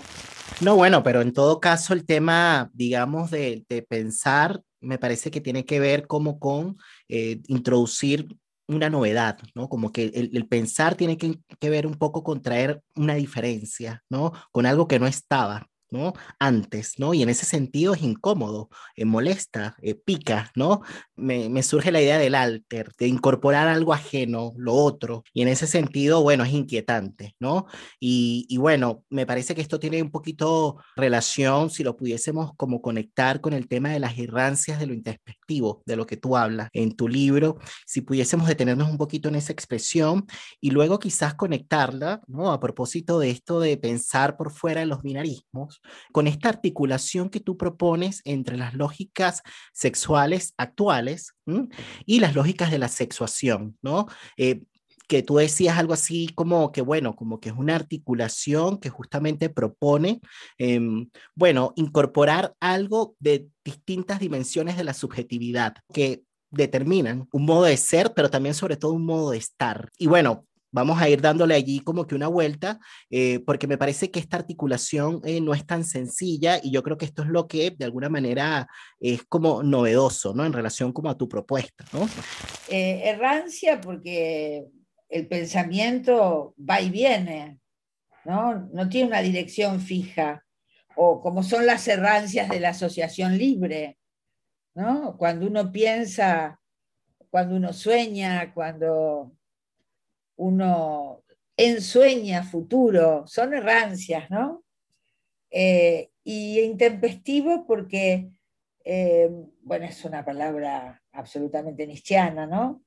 S1: No, bueno, pero en todo caso el tema, digamos, de, pensar, me parece que tiene que ver como con eh, introducir una novedad, ¿no? Como que el, pensar tiene que, que, ver un poco con traer una diferencia, ¿no? Con algo que no estaba. ¿No? Antes, ¿no? Y en ese sentido es incómodo, eh, molesta, eh, pica, ¿no? Me, me, surge la idea del alter, de incorporar algo ajeno, lo otro, y en ese sentido, bueno, es inquietante, ¿no? Y, y, bueno, me parece que esto tiene un poquito relación, si lo pudiésemos como conectar con el tema de las errancias de lo introspectivo, de lo que tú hablas en tu libro, si pudiésemos detenernos un poquito en esa expresión y luego quizás conectarla, ¿no? A propósito de esto de pensar por fuera de los binarismos, con esta articulación que tú propones entre las lógicas sexuales actuales y las lógicas de la sexuación, ¿no? Eh, que tú decías algo así como que, bueno, como que es una articulación que justamente propone, em, bueno, incorporar algo de distintas dimensiones de la subjetividad que determinan un modo de ser, pero también sobre todo un modo de estar. Y bueno, vamos a ir dándole allí como que una vuelta, eh, porque me parece que esta articulación eh, no es tan sencilla y yo creo que esto es lo que de alguna manera es como novedoso, ¿no? En relación como a tu propuesta, ¿no?
S2: Eh, errancia porque el pensamiento va y viene, ¿no? No tiene una dirección fija, o como son las errancias de la asociación libre, ¿no? Cuando uno piensa, cuando uno sueña, cuando uno ensueña futuro, son errancias, ¿no? Eh, y intempestivo porque, eh, bueno, es una palabra absolutamente nichiana, ¿no?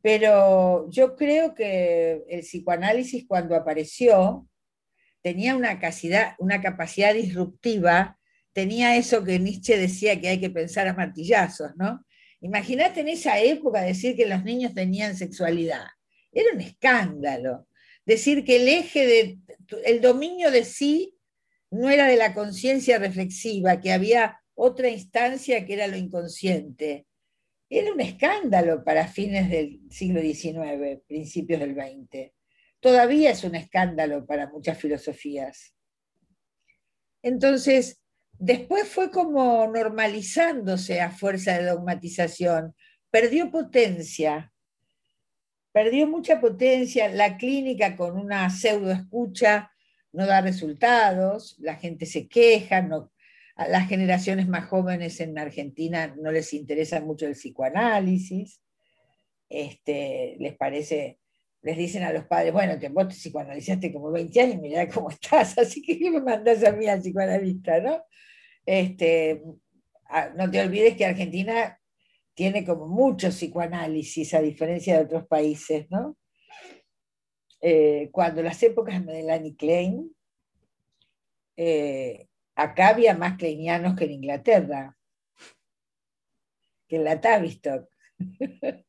S2: Pero yo creo que el psicoanálisis cuando apareció tenía una, una capacidad disruptiva, tenía eso que Nietzsche decía que hay que pensar a martillazos, ¿no? Imagínate en esa época decir que los niños tenían sexualidad. Era un escándalo. Decir que el eje de, el dominio de sí no era de la conciencia reflexiva, que había otra instancia que era lo inconsciente. Era un escándalo para fines del siglo XIX, principios del XX. Todavía es un escándalo para muchas filosofías. Entonces, después fue como normalizándose a fuerza de dogmatización, perdió potencia, perdió mucha potencia, la clínica con una pseudo escucha no da resultados, la gente se queja, a las generaciones más jóvenes en Argentina no les interesa mucho el psicoanálisis, este, les parece, les dicen a los padres, bueno, te, vos te psicoanalizaste como 20 años, mirá cómo estás, así que ¿qué me mandás a mí al psicoanalista, no? Este, no te olvides que Argentina tiene como mucho psicoanálisis a diferencia de otros países, ¿no? Eh, cuando las épocas de Melanie Klein, eh, acá había más kleinianos que en Inglaterra, que en la Tavistock.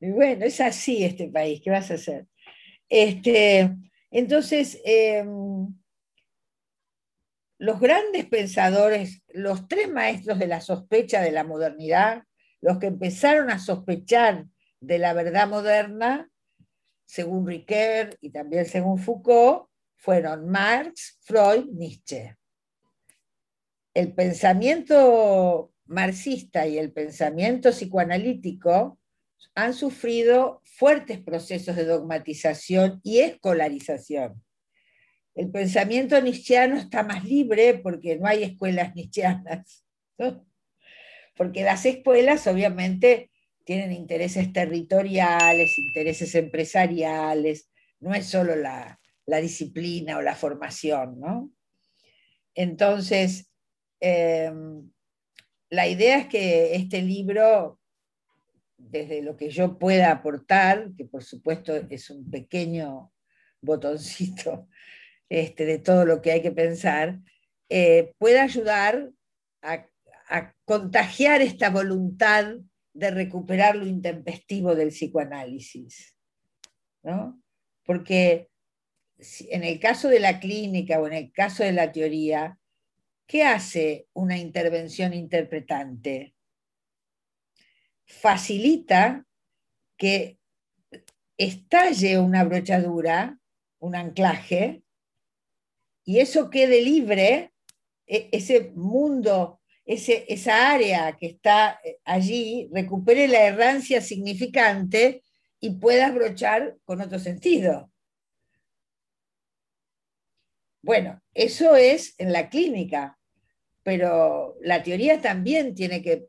S2: y bueno, es así este país, ¿qué vas a hacer? Este, entonces, em, los grandes pensadores, los tres maestros de la sospecha de la modernidad, los que empezaron a sospechar de la verdad moderna según Ricoeur y también según Foucault, fueron Marx, Freud, Nietzsche. El pensamiento marxista y el pensamiento psicoanalítico han sufrido fuertes procesos de dogmatización y escolarización. El pensamiento nietzscheano está más libre porque no hay escuelas nietzscheanas, porque las escuelas obviamente tienen intereses territoriales, intereses empresariales, no es solo la, disciplina o la formación, ¿no? Entonces, em, la idea es que este libro, desde lo que yo pueda aportar, que por supuesto es un pequeño botoncito este, de todo lo que hay que pensar, eh, pueda ayudar a, a contagiar esta voluntad de recuperar lo intempestivo del psicoanálisis. ¿no? Porque en el caso de la clínica o en el caso de la teoría, ¿qué hace una intervención interpretante? Facilita que estalle una brochadura, un anclaje, y eso quede libre, e, ese mundo esa área que está eh, allí recupere la errancia significante y pueda brochar con otro sentido. Bueno, eso es en la clínica, pero la teoría también tiene que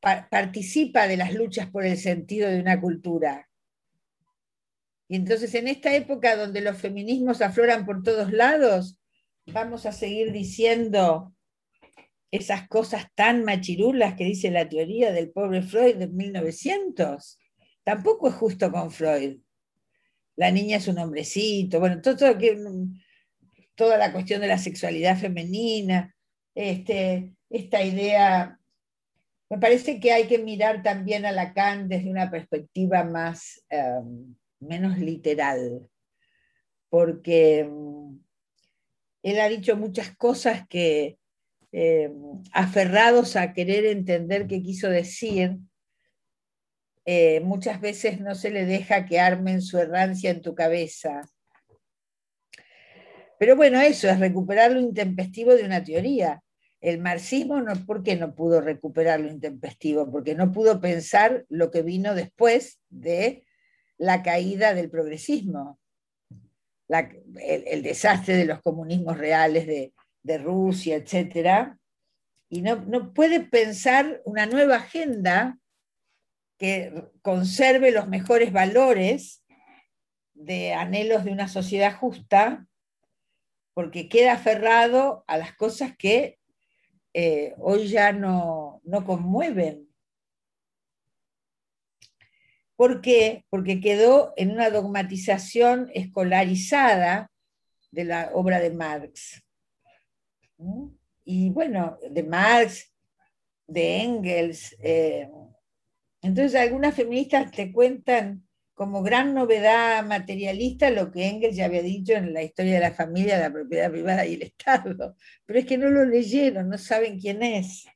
S2: participa de las luchas por el sentido de una cultura. Y entonces en esta época donde los feminismos afloran por todos lados, vamos a seguir diciendo esas cosas tan machirulas que dice la teoría del pobre Freud de 1900. Tampoco es justo con Freud. La niña es un hombrecito, bueno, todo, toda la cuestión de la sexualidad femenina, este, esta idea, me parece que hay que mirar también a Lacan desde una perspectiva más, em, menos literal, porque em, él ha dicho muchas cosas que eh, aferrados a querer entender qué quiso decir, eh, muchas veces no se le deja que armen su errancia en tu cabeza. Pero bueno, eso es recuperar lo intempestivo de una teoría. El marxismo, no, ¿por qué no pudo recuperar lo intempestivo? Porque no pudo pensar lo que vino después de la caída del progresismo, el, desastre de los comunismos reales de, de Rusia, etcétera, y no, puede pensar una nueva agenda que conserve los mejores valores de anhelos de una sociedad justa, porque queda aferrado a las cosas que eh, hoy ya no, no conmueven. ¿Por qué? Porque quedó en una dogmatización escolarizada de la obra de Marx. Y bueno, de Marx, de Engels. Eh, entonces algunas feministas te cuentan como gran novedad materialista lo que Engels ya había dicho en la historia de la familia, la propiedad privada y el Estado, pero es que no lo leyeron, no saben quién es.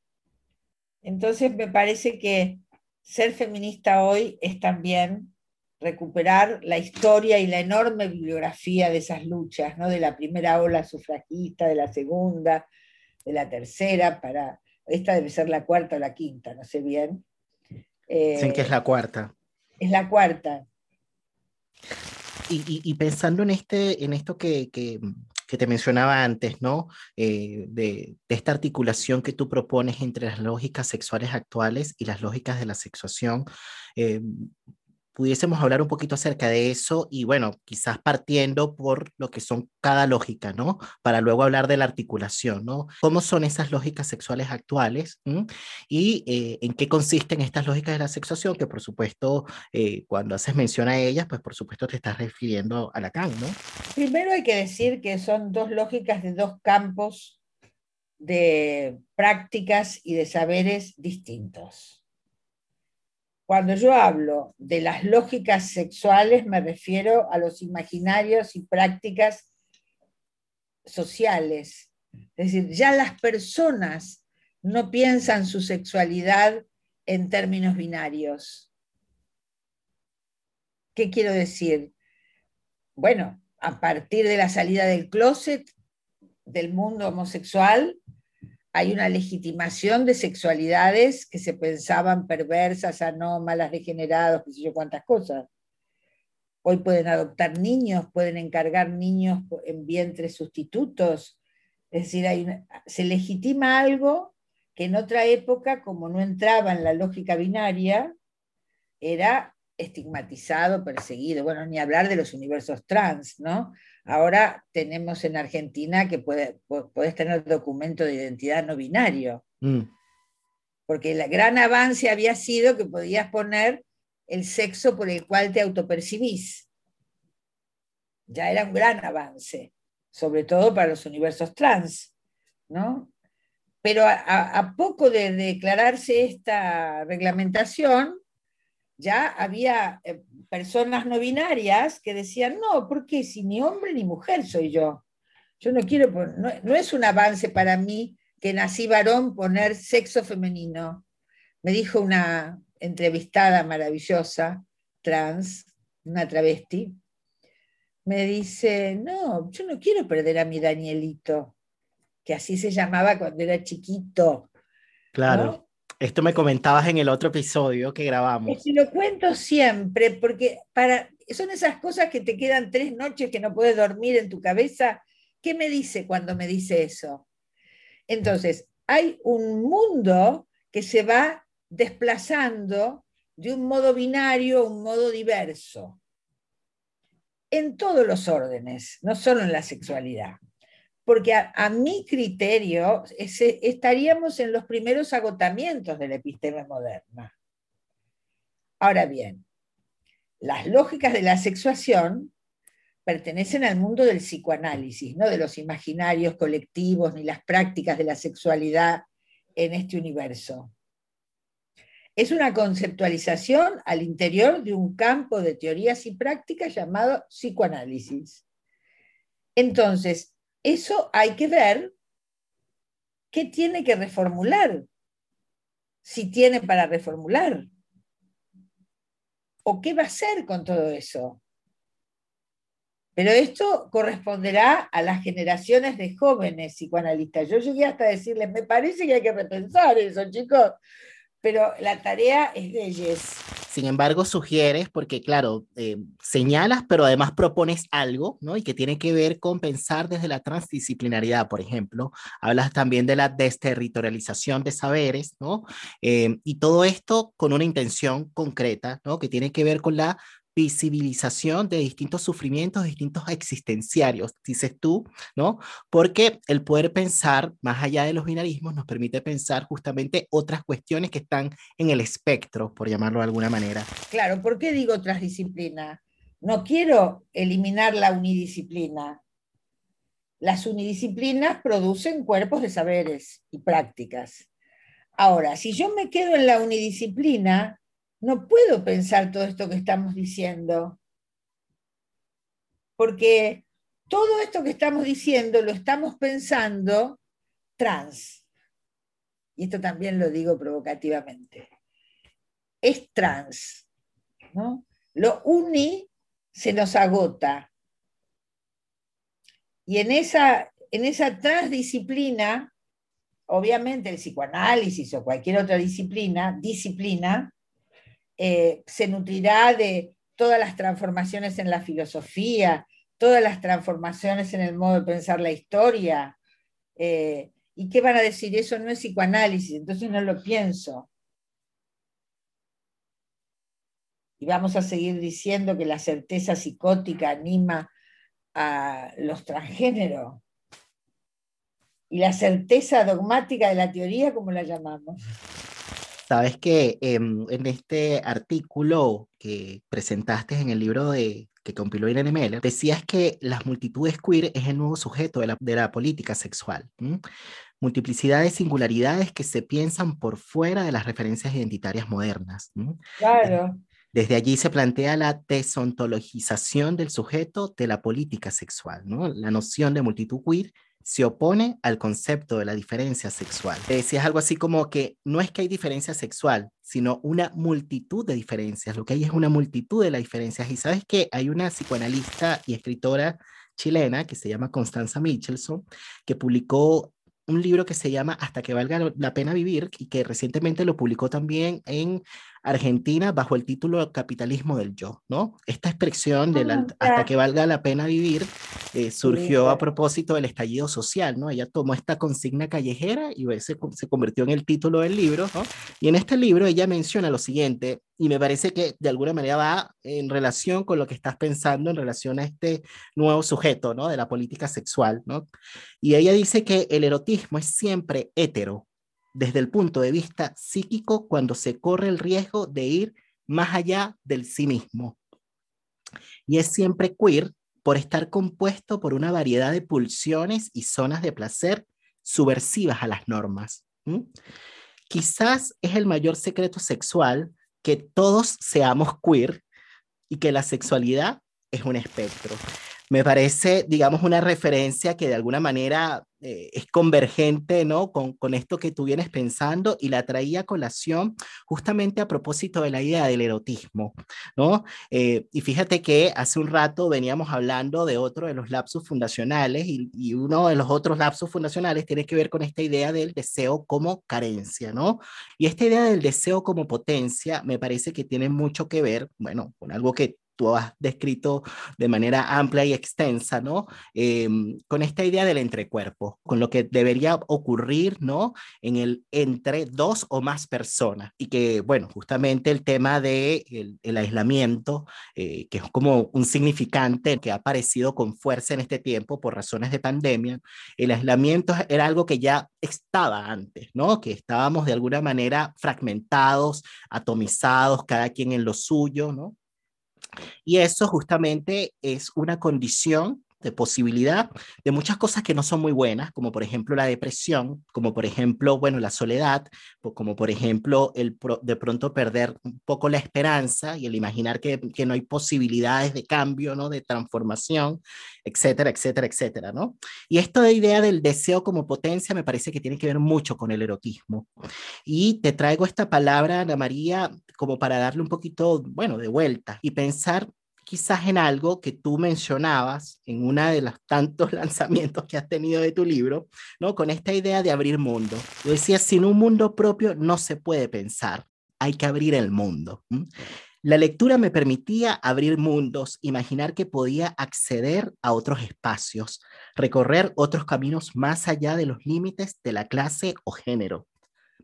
S2: Entonces me parece que ser feminista hoy es también recuperar la historia y la enorme bibliografía de esas luchas, ¿no? de la primera ola sufragista, de la segunda, de la tercera, para, esta debe ser la cuarta o la quinta, no sé bien.
S1: Dicen que es la cuarta.
S2: Es la cuarta.
S1: Y, pensando en, este, en esto que, te mencionaba antes, ¿no? Eh, de, esta articulación que tú propones entre las lógicas sexuales actuales y las lógicas de la sexuación, eh, pudiésemos hablar un poquito acerca de eso y bueno, quizás partiendo por lo que son cada lógica, ¿no? Para luego hablar de la articulación, ¿no? ¿Cómo son esas lógicas sexuales actuales y eh, en qué consisten estas lógicas de la sexuación? Que por supuesto, eh, cuando haces mención a ellas, pues por supuesto te estás refiriendo a Lacan, ¿no?
S2: Primero hay que decir que son dos lógicas de dos campos de prácticas y de saberes distintos. Cuando yo hablo de las lógicas sexuales, me refiero a los imaginarios y prácticas sociales. Es decir, ya las personas no piensan su sexualidad en términos binarios. ¿Qué quiero decir? bueno, a partir de la salida del closet del mundo homosexual, hay una legitimación de sexualidades que se pensaban perversas, anómalas, degeneradas, qué sé yo cuántas cosas. Hoy pueden adoptar niños, pueden encargar niños en vientres sustitutos. Es decir, se legitima algo que en otra época, como no entraba en la lógica binaria, era estigmatizado, perseguido. Bueno, ni hablar de los universos trans, ¿no? Ahora tenemos en Argentina que puede, puedes tener documento de identidad no binario. Mm. Porque el gran avance había sido que podías poner el sexo por el cual te autopercibís. Ya era un gran avance, sobre todo para los universos trans, ¿no? Pero a poco de declararse esta reglamentación, ya había eh, personas no binarias que decían, no, porque si ni hombre ni mujer soy yo. Yo no quiero, no, es un avance para mí que nací varón poner sexo femenino. Me dijo una entrevistada maravillosa, trans, una travesti, me dice, no, yo no quiero perder a mi Danielito, que así se llamaba cuando era chiquito.
S1: Claro. Esto me comentabas en el otro episodio que grabamos.
S2: Lo cuento siempre, porque para, son esas cosas que te quedan tres noches que no puedes dormir en tu cabeza. ¿Qué me dice cuando me dice eso? Entonces, hay un mundo que se va desplazando de un modo binario a un modo diverso, en todos los órdenes, no solo en la sexualidad porque a, mi criterio estaríamos en los primeros agotamientos de la episteme moderna. Ahora bien, las lógicas de la sexuación pertenecen al mundo del psicoanálisis, no de los imaginarios colectivos ni las prácticas de la sexualidad en este universo. Es una conceptualización al interior de un campo de teorías y prácticas llamado psicoanálisis. Entonces, eso hay que ver qué tiene que reformular, si tiene para reformular, o qué va a hacer con todo eso. Pero esto corresponderá a las generaciones de jóvenes psicoanalistas. Yo llegué hasta decirles, me parece que hay que repensar eso, chicos, pero la tarea es de ellos.
S1: Sin embargo, sugieres, porque claro, eh, señalas, pero además propones algo, ¿no? Y que tiene que ver con pensar desde la transdisciplinaridad, por ejemplo. Hablas también de la desterritorialización de saberes, ¿no? Eh, y todo esto con una intención concreta, ¿no? Que tiene que ver con la visibilización de distintos sufrimientos, distintos existenciarios, dices tú, ¿no? Porque el poder pensar más allá de los binarismos nos permite pensar justamente otras cuestiones que están en el espectro, por llamarlo de alguna manera.
S2: Claro, ¿por qué digo otras disciplinas? No quiero eliminar la unidisciplina. Las unidisciplinas producen cuerpos de saberes y prácticas. Ahora, si yo me quedo en la unidisciplina, no puedo pensar todo esto que estamos diciendo, porque todo esto que estamos diciendo lo estamos pensando trans. Y esto también lo digo provocativamente. Es trans. ¿no? Lo uni se nos agota. Y en esa, en esa transdisciplina, obviamente el psicoanálisis o cualquier otra disciplina, disciplina, eh, se nutrirá de todas las transformaciones en la filosofía, todas las transformaciones en el modo de pensar la historia. Eh, ¿Y qué van a decir? Eso no es psicoanálisis, entonces no lo pienso. Y vamos a seguir diciendo que la certeza psicótica anima a los transgéneros. Y la certeza dogmática de la teoría, ¿cómo la llamamos?
S1: Sabes que em, en este artículo que presentaste en el libro de, que compiló Irene Meller, decías que las multitudes queer es el nuevo sujeto de la, de la política sexual. Multiplicidades, singularidades que se piensan por fuera de las referencias identitarias modernas.
S2: Claro.
S1: Desde allí se plantea la desontologización del sujeto de la política sexual, ¿no? La noción de multitud queer se opone al concepto de la diferencia sexual. Decías algo así como que no es que hay diferencia sexual, sino una multitud de diferencias. Lo que hay es una multitud de las diferencias. Y sabes que hay una psicoanalista y escritora chilena que se llama Constanza Michelson, que publicó un libro que se llama Hasta que valga la pena vivir y que recientemente lo publicó también en Argentina bajo el título Capitalismo del Yo, ¿no? Esta expresión de ah, hasta que valga la pena vivir eh, surgió a propósito del estallido social, ¿no? Ella tomó esta consigna callejera y se, se convirtió en el título del libro, ¿no? Y en este libro ella menciona lo siguiente, y me parece que de alguna manera va en relación con lo que estás pensando en relación a este nuevo sujeto, ¿no? De la política sexual, ¿no? Y ella dice que el erotismo es siempre hetero, desde el punto de vista psíquico cuando se corre el riesgo de ir más allá del sí mismo. Y es siempre queer por estar compuesto por una variedad de pulsiones y zonas de placer subversivas a las normas. Quizás es el mayor secreto sexual que todos seamos queer y que la sexualidad es un espectro me parece, digamos, una referencia que de alguna manera eh, es convergente, ¿no? Con, con, esto que tú vienes pensando y la traía a colación justamente a propósito de la idea del erotismo, ¿no? Eh, y fíjate que hace un rato veníamos hablando de otro de los lapsos fundacionales y, y, uno de los otros lapsos fundacionales tiene que ver con esta idea del deseo como carencia, ¿no? Y esta idea del deseo como potencia me parece que tiene mucho que ver, bueno, con algo que tú has descrito de manera amplia y extensa, ¿no? Em, con esta idea del entrecuerpo, con lo que debería ocurrir, ¿no? En el entre dos o más personas. Y que, bueno, justamente el tema del de el, aislamiento, eh, que es como un significante que ha aparecido con fuerza en este tiempo por razones de pandemia, el aislamiento era algo que ya estaba antes, ¿no? Que estábamos de alguna manera fragmentados, atomizados, cada quien en lo suyo, ¿no? Y eso justamente es una condición de posibilidad de muchas cosas que no son muy buenas, como por ejemplo la depresión, como por ejemplo, bueno, la soledad, como por ejemplo el de pronto perder un poco la esperanza y el imaginar que, que no hay posibilidades de cambio, ¿no? De transformación, etcétera, etcétera, etcétera, ¿no? Y esta idea del deseo como potencia me parece que tiene que ver mucho con el erotismo. Y te traigo esta palabra, Ana María, como para darle un poquito, bueno, de vuelta y pensar quizás en algo que tú mencionabas en uno de los tantos lanzamientos que has tenido de tu libro, ¿no? Con esta idea de abrir mundo. Yo decía, sin un mundo propio no se puede pensar, hay que abrir el mundo. La lectura me permitía abrir mundos, imaginar que podía acceder a otros espacios, recorrer otros caminos más allá de los límites de la clase o género.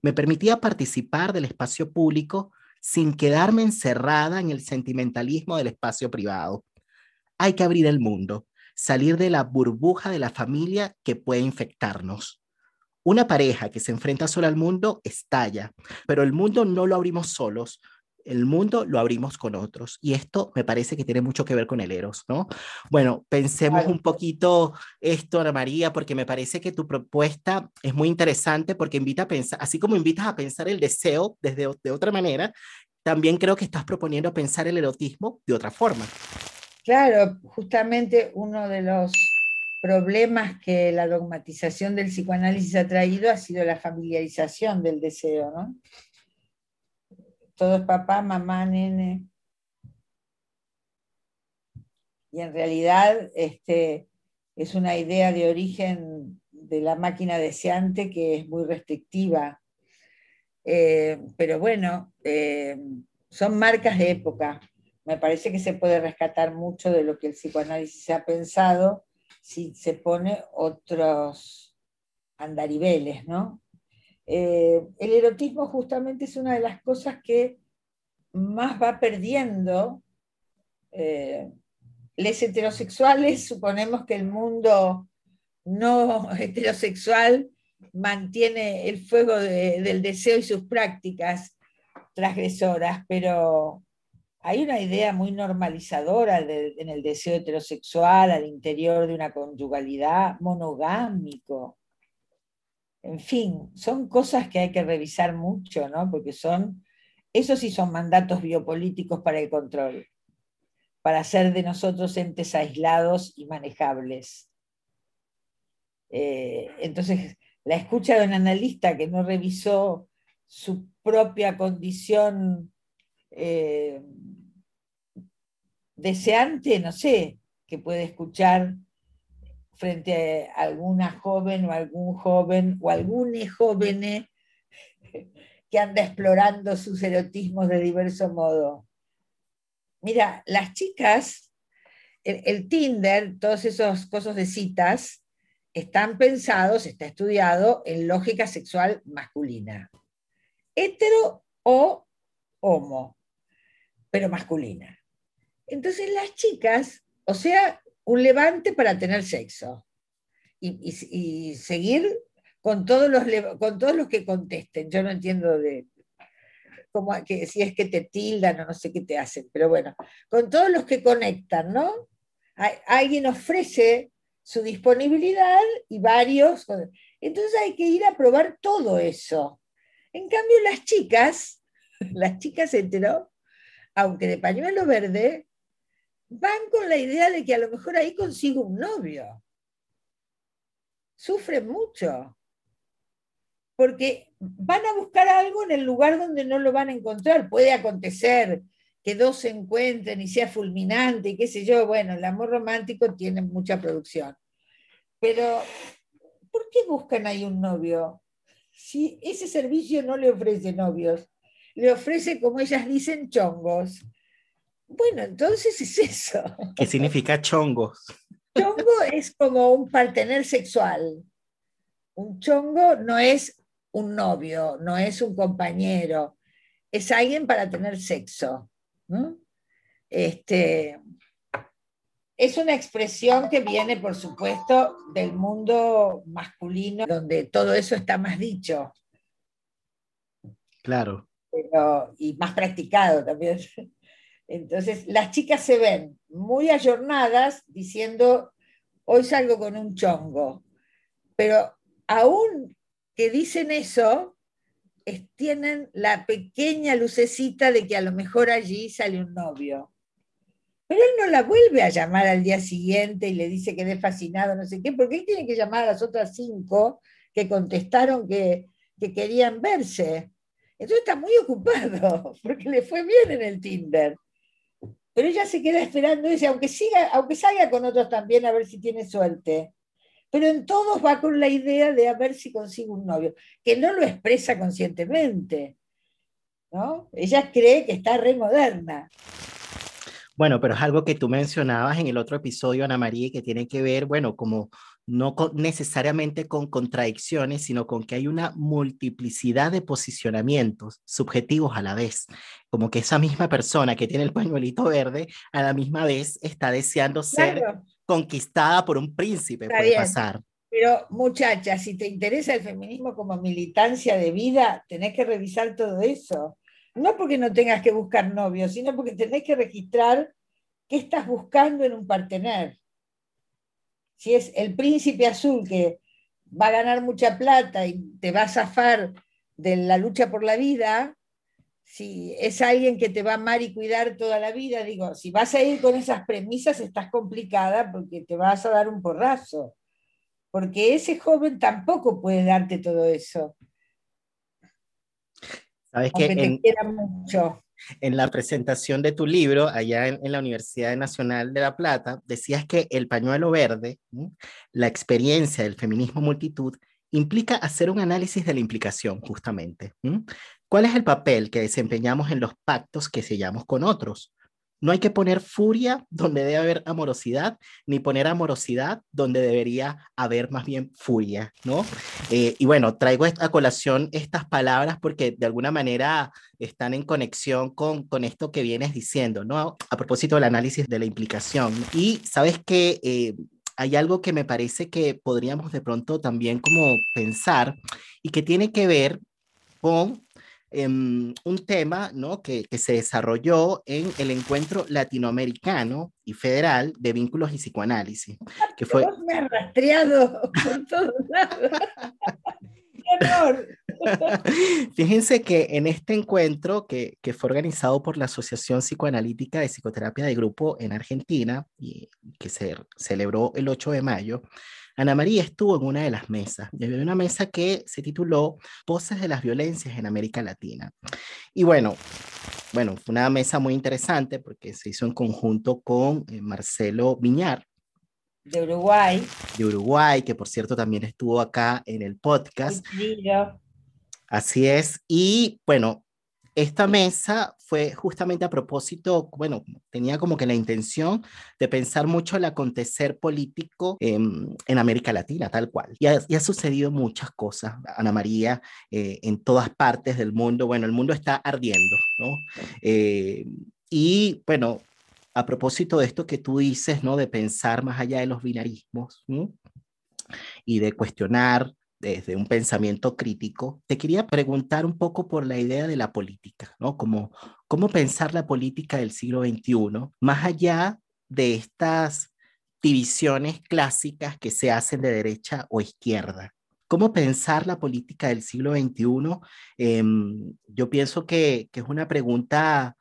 S1: Me permitía participar del espacio público sin quedarme encerrada en el sentimentalismo del espacio privado. Hay que abrir el mundo, salir de la burbuja de la familia que puede infectarnos. Una pareja que se enfrenta sola al mundo estalla, pero el mundo no lo abrimos solos, el mundo lo abrimos con otros. Y esto me parece que tiene mucho que ver con el Eros, ¿no? Bueno, pensemos un poquito esto, Ana María, porque me parece que tu propuesta es muy interesante porque invita a pensar, así como invitas a pensar el deseo desde de otra manera, también creo que estás proponiendo pensar el erotismo de otra forma.
S2: Claro, justamente uno de los problemas que la dogmatización del psicoanálisis ha traído ha sido la familiarización del deseo, ¿no? Todo es papá, mamá, nene. Y en realidad este, es una idea de origen de la máquina deseante que es muy restrictiva. Eh, pero bueno, eh, son marcas de época. Me parece que se puede rescatar mucho de lo que el psicoanálisis ha pensado si se pone otros andariveles, ¿no? Eh, el erotismo justamente es una de las cosas que más va perdiendo. Eh, les heterosexuales, suponemos que el mundo no heterosexual mantiene el fuego del deseo y sus prácticas transgresoras, pero hay una idea muy normalizadora en el deseo heterosexual al interior de una conyugalidad monogámico en fin, son cosas que hay que revisar mucho, ¿no? Porque son, esos sí son mandatos biopolíticos para el control, para hacer de nosotros entes aislados y manejables. Eh, entonces, la escucha de un analista que no revisó su propia condición eh, deseante, no sé, que puede escuchar frente a alguna joven o algún joven o algún joven que anda explorando sus erotismos de diverso modo. Mira, las chicas, el, Tinder, todos esos cosas de citas, están pensados, está estudiado en lógica sexual masculina. Hetero o homo, pero masculina. Entonces las chicas, o sea, un levante para tener sexo y, seguir con todos, los, con todos los que contesten. Yo no entiendo de cómo, que, si es que te tildan o no sé qué te hacen, pero bueno, con todos los que conectan, ¿no? alguien ofrece su disponibilidad y varios. Entonces hay que ir a probar todo eso. En cambio, las chicas, las chicas hetero, aunque de pañuelo verde, van con la idea de que a lo mejor ahí consigo un novio. Sufren mucho. Porque van a buscar algo en el lugar donde no lo van a encontrar. Puede acontecer que dos se encuentren y sea fulminante y qué sé yo. Bueno, el amor romántico tiene mucha producción. Pero, ¿por qué buscan ahí un novio? Si ese servicio no le ofrece novios, le ofrece, como ellas dicen, chongos. Bueno, entonces es eso.
S1: ¿Qué significa chongos?
S2: Chongo es como un partener sexual. Un chongo no es un novio, no es un compañero, es alguien para tener sexo. Este, es una expresión que viene, por supuesto, del mundo masculino, donde todo eso está más dicho.
S1: Claro.
S2: y más practicado también. Entonces, las chicas se ven muy ayornadas diciendo, hoy salgo con un chongo, pero aún que dicen eso, tienen la pequeña lucecita de que a lo mejor allí sale un novio. Pero él no la vuelve a llamar al día siguiente y le dice que de fascinado, no sé qué, porque él tiene que llamar a las otras cinco que contestaron que, que querían verse. Entonces está muy ocupado, porque le fue bien en el Tinder pero ella se queda esperando ese, aunque, siga, aunque salga con otros también a ver si tiene suerte. Pero en todos va con la idea de a ver si consigue un novio, que no lo expresa conscientemente. ¿no? Ella cree que está re moderna.
S1: Bueno, pero es algo que tú mencionabas en el otro episodio, Ana María, que tiene que ver, bueno, como no necesariamente con contradicciones, sino con que hay una multiplicidad de posicionamientos subjetivos a la vez. Como que esa misma persona que tiene el pañuelito verde, a la misma vez está deseando ser conquistada por un príncipe, puede pasar.
S2: Pero muchacha, si te interesa el feminismo como militancia de vida, tenés que revisar todo eso. No porque no tengas que buscar novio, sino porque tenés que registrar qué estás buscando en un partener si es el príncipe azul que va a ganar mucha plata y te va a zafar de la lucha por la vida, si es alguien que te va a amar y cuidar toda la vida, digo, si vas a ir con esas premisas estás complicada porque te vas a dar un porrazo, porque ese joven tampoco puede darte todo eso.
S1: Sabes que te quiera mucho en la presentación de tu libro allá en, la Universidad Nacional de La Plata, decías que el pañuelo verde, la experiencia del feminismo multitud, implica hacer un análisis de la implicación, justamente. ¿Cuál es el papel que desempeñamos en los pactos que sellamos con otros? No hay que poner furia donde debe haber amorosidad, ni poner amorosidad donde debería haber más bien furia, ¿no? Eh, y bueno, traigo a colación estas palabras porque de alguna manera están en conexión con, con esto que vienes diciendo, ¿no? A propósito del análisis de la implicación. Y sabes que eh, hay algo que me parece que podríamos de pronto también como pensar y que tiene que ver con Em, un tema ¿no? que, que, se desarrolló en el encuentro latinoamericano y federal de vínculos y psicoanálisis. Que fue...
S2: me ha rastreado por todos lados.
S1: Fíjense que en este encuentro que, que, fue organizado por la Asociación Psicoanalítica de Psicoterapia de Grupo en Argentina, y que se celebró el 8 de mayo, Ana María estuvo en una de las mesas, y había una mesa que se tituló Voces de las Violencias en América Latina. Y bueno, bueno, fue una mesa muy interesante porque se hizo en conjunto con eh, Marcelo Viñar.
S2: De Uruguay.
S1: De Uruguay, que por cierto también estuvo acá en el podcast. Así es. Y bueno, esta mesa fue justamente a propósito, bueno, tenía como que la intención de pensar mucho el acontecer político en América Latina, tal cual. Y ha, ha sucedido muchas cosas, Ana María, eh, en todas partes del mundo. Bueno, el mundo está ardiendo, ¿no? Eh, y bueno, a propósito de esto que tú dices, ¿no? De pensar más allá de los binarismos, y de cuestionar desde un pensamiento crítico, te quería preguntar un poco por la idea de la política, ¿no? Como, ¿Cómo pensar la política del siglo XXI más allá de estas divisiones clásicas que se hacen de derecha o izquierda? ¿Cómo pensar la política del siglo XXI? Em, yo pienso que, que es una pregunta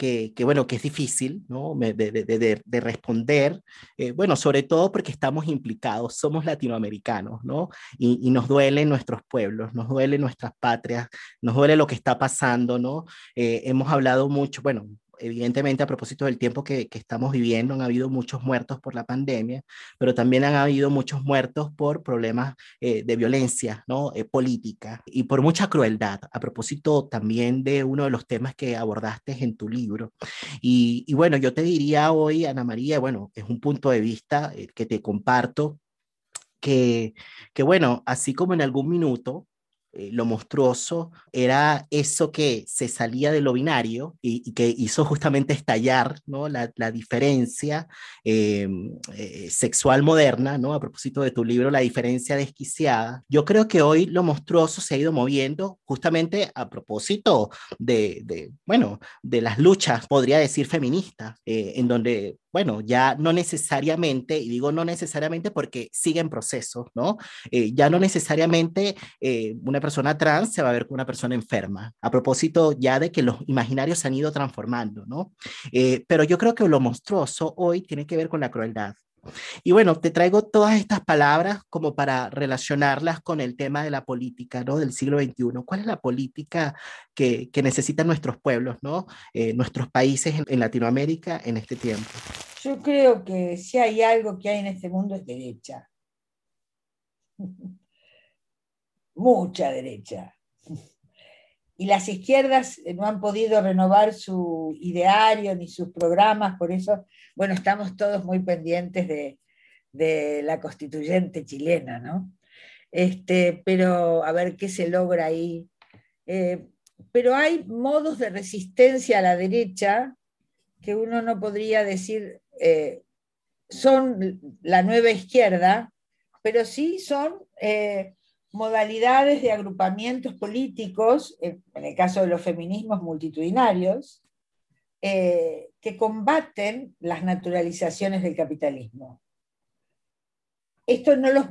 S1: que, bueno, que es difícil, ¿no? De, de, de, responder, eh, bueno, sobre todo porque estamos implicados, somos latinoamericanos, ¿no? Y, nos duelen nuestros pueblos, nos duele nuestras patrias, nos duele lo que está pasando, ¿no? Eh, hemos hablado mucho, bueno, evidentemente a propósito del tiempo que, estamos viviendo, han habido muchos muertos por la pandemia, pero también han habido muchos muertos por problemas eh, de violencia ¿no? Eh, política y por mucha crueldad, a propósito también de uno de los temas que abordaste en tu libro. Y, y bueno, yo te diría hoy, Ana María, bueno, es un punto de vista eh, que te comparto, que, que bueno, así como en algún minuto eh, lo monstruoso era eso que se salía de lo binario y, que hizo justamente estallar ¿no? la, la diferencia eh, eh, sexual moderna, ¿no? a propósito de tu libro La diferencia desquiciada. Yo creo que hoy lo monstruoso se ha ido moviendo justamente a propósito de, de bueno, de las luchas, podría decir, feministas, en donde bueno, ya no necesariamente, y digo no necesariamente porque sigue en proceso, ¿no? Eh, ya no necesariamente eh, una persona trans se va a ver como una persona enferma, a propósito ya de que los imaginarios se han ido transformando, ¿no? Eh, pero yo creo que lo monstruoso hoy tiene que ver con la crueldad, y bueno, te traigo todas estas palabras como para relacionarlas con el tema de la política, ¿no? Del siglo XXI. ¿Cuál es la política que, que necesitan nuestros pueblos, ¿no? Eh, nuestros países en, en, Latinoamérica en este tiempo?
S2: Yo creo que si hay algo que hay en este mundo es derecha. Mucha derecha y las izquierdas no han podido renovar su ideario ni sus programas, por eso, bueno, estamos todos muy pendientes de, la constituyente chilena, ¿no? Este, pero a ver qué se logra ahí. Eh, pero hay modos de resistencia a la derecha que uno no podría decir eh, son la nueva izquierda, pero sí son eh, modalidades de agrupamientos políticos, en el caso de los feminismos multitudinarios, eh, que combaten las naturalizaciones del capitalismo. Esto no los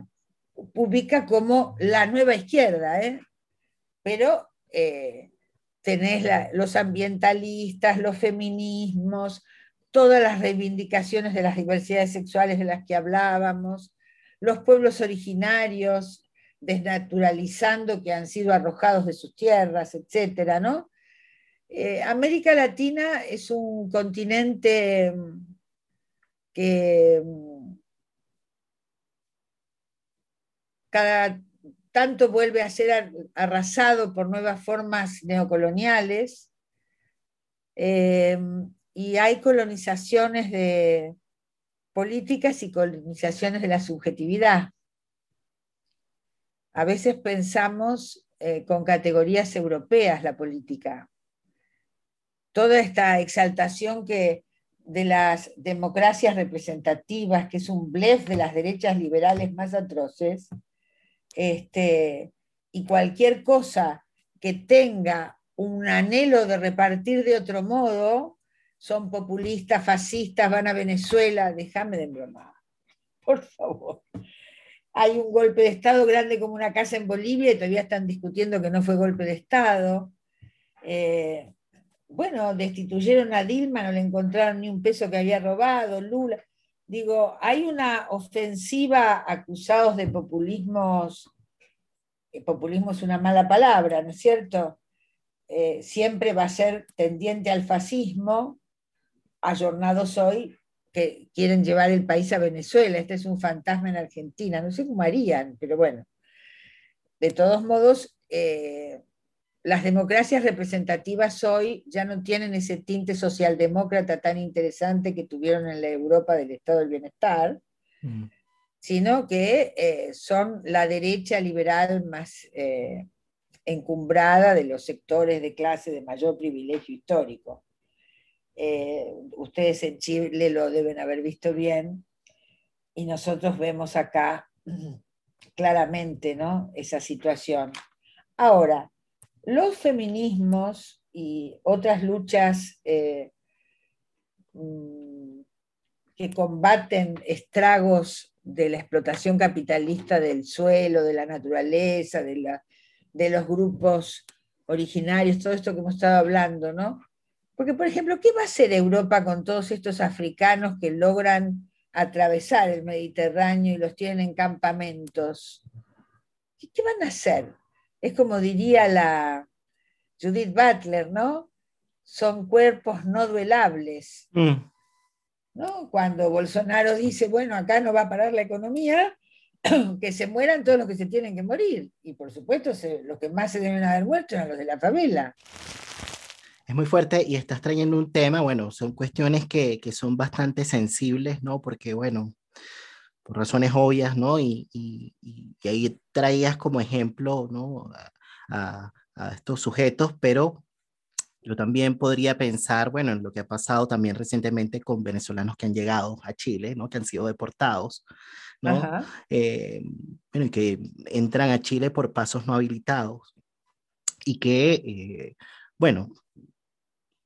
S2: ubica como la nueva izquierda, ¿eh? pero eh, tenés los ambientalistas, los feminismos, todas las reivindicaciones de las diversidades sexuales de las que hablábamos, los pueblos originarios, desnaturalizando que han sido arrojados de sus tierras, etcétera, ¿no? Eh, América Latina es un continente mm, que mm, cada tanto vuelve a ser arrasado por nuevas formas neocoloniales eh, y hay colonizaciones de políticas y colonizaciones de la subjetividad. A veces pensamos eh, con categorías europeas la política. Toda esta exaltación que de las democracias representativas, que es un blef de las derechas liberales más atroces, este, y cualquier cosa que tenga un anhelo de repartir de otro modo, son populistas, fascistas, van a Venezuela, déjame de broma, por favor hay un golpe de Estado grande como una casa en Bolivia y todavía están discutiendo que no fue golpe de Estado. Eh, bueno, destituyeron a Dilma, no le encontraron ni un peso que había robado, Lula. digo, hay una ofensiva acusados de populismos, eh, populismo es una mala palabra, ¿no es cierto? Eh, siempre va a ser tendiente al fascismo, ayornados hoy, que quieren llevar el país a Venezuela. Este es un fantasma en Argentina, no sé cómo harían, pero bueno. De todos modos, eh, las democracias representativas hoy ya no tienen ese tinte socialdemócrata tan interesante que tuvieron en la Europa del Estado del Bienestar, mm. sino que eh, son la derecha liberal más eh, encumbrada de los sectores de clase de mayor privilegio histórico. Eh, ustedes en Chile lo deben haber visto bien y nosotros vemos acá claramente ¿no? esa situación. Ahora, los feminismos y otras luchas eh, mm, que combaten estragos de la explotación capitalista del suelo, de la naturaleza, de, de los grupos originarios, todo esto que hemos estado hablando, ¿no? Porque, por ejemplo, ¿qué va a hacer Europa con todos estos africanos que logran atravesar el Mediterráneo y los tienen en campamentos? ¿Qué van a hacer? Es como diría la Judith Butler, ¿no? Son cuerpos no duelables. Mm. ¿no? Cuando Bolsonaro dice, bueno, acá no va a parar la economía, que se mueran todos los que se tienen que morir. Y por supuesto, los que más se deben haber muerto son los de la favela.
S1: Es muy fuerte y estás trayendo un tema, bueno, son cuestiones que, que son bastante sensibles, ¿no? Porque, bueno, por razones obvias, ¿no? Y, y, y ahí traías como ejemplo, ¿no? A, a, estos sujetos, pero yo también podría pensar, bueno, en lo que ha pasado también recientemente con venezolanos que han llegado a Chile, ¿no? Que han sido deportados, ¿no? Eh, bueno, y que entran a Chile por pasos no habilitados y que, eh, bueno,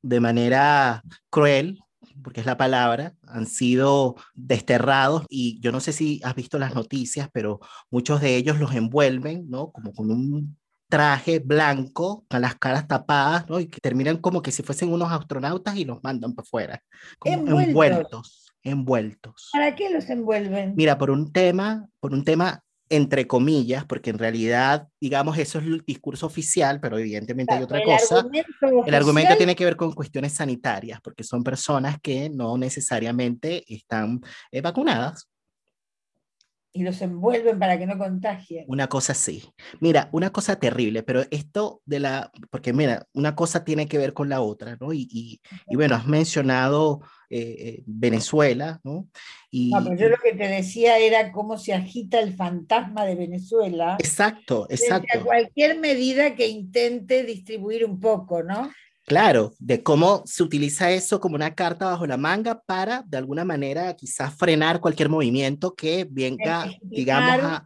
S1: de manera cruel, porque es la palabra, han sido desterrados y yo no sé si has visto las noticias, pero muchos de ellos los envuelven, ¿no? Como con un traje blanco, con las caras tapadas, ¿no? Y que terminan como que si fuesen unos astronautas y los mandan para afuera, como envueltos, envueltos.
S2: ¿Para qué los envuelven?
S1: Mira, por un tema, por un tema entre comillas, porque en realidad, digamos, eso es el discurso oficial, pero evidentemente hay otra cosa. el argumento tiene que ver con cuestiones sanitarias, porque son personas que no necesariamente están eh, vacunadas
S2: y los envuelven para que no contagien.
S1: Una cosa sí. Mira, una cosa terrible, pero esto de la, porque mira, una cosa tiene que ver con la otra, ¿no? Y, y, y bueno, has mencionado eh, eh, Venezuela, ¿no?
S2: Y, no, pero yo lo que te decía era cómo se agita el fantasma de Venezuela.
S1: Exacto, exacto.
S2: A cualquier medida que intente distribuir un poco, ¿no?
S1: Claro, de cómo se utiliza eso como una carta bajo la manga para, de alguna manera, quizás frenar cualquier movimiento que venga, digamos,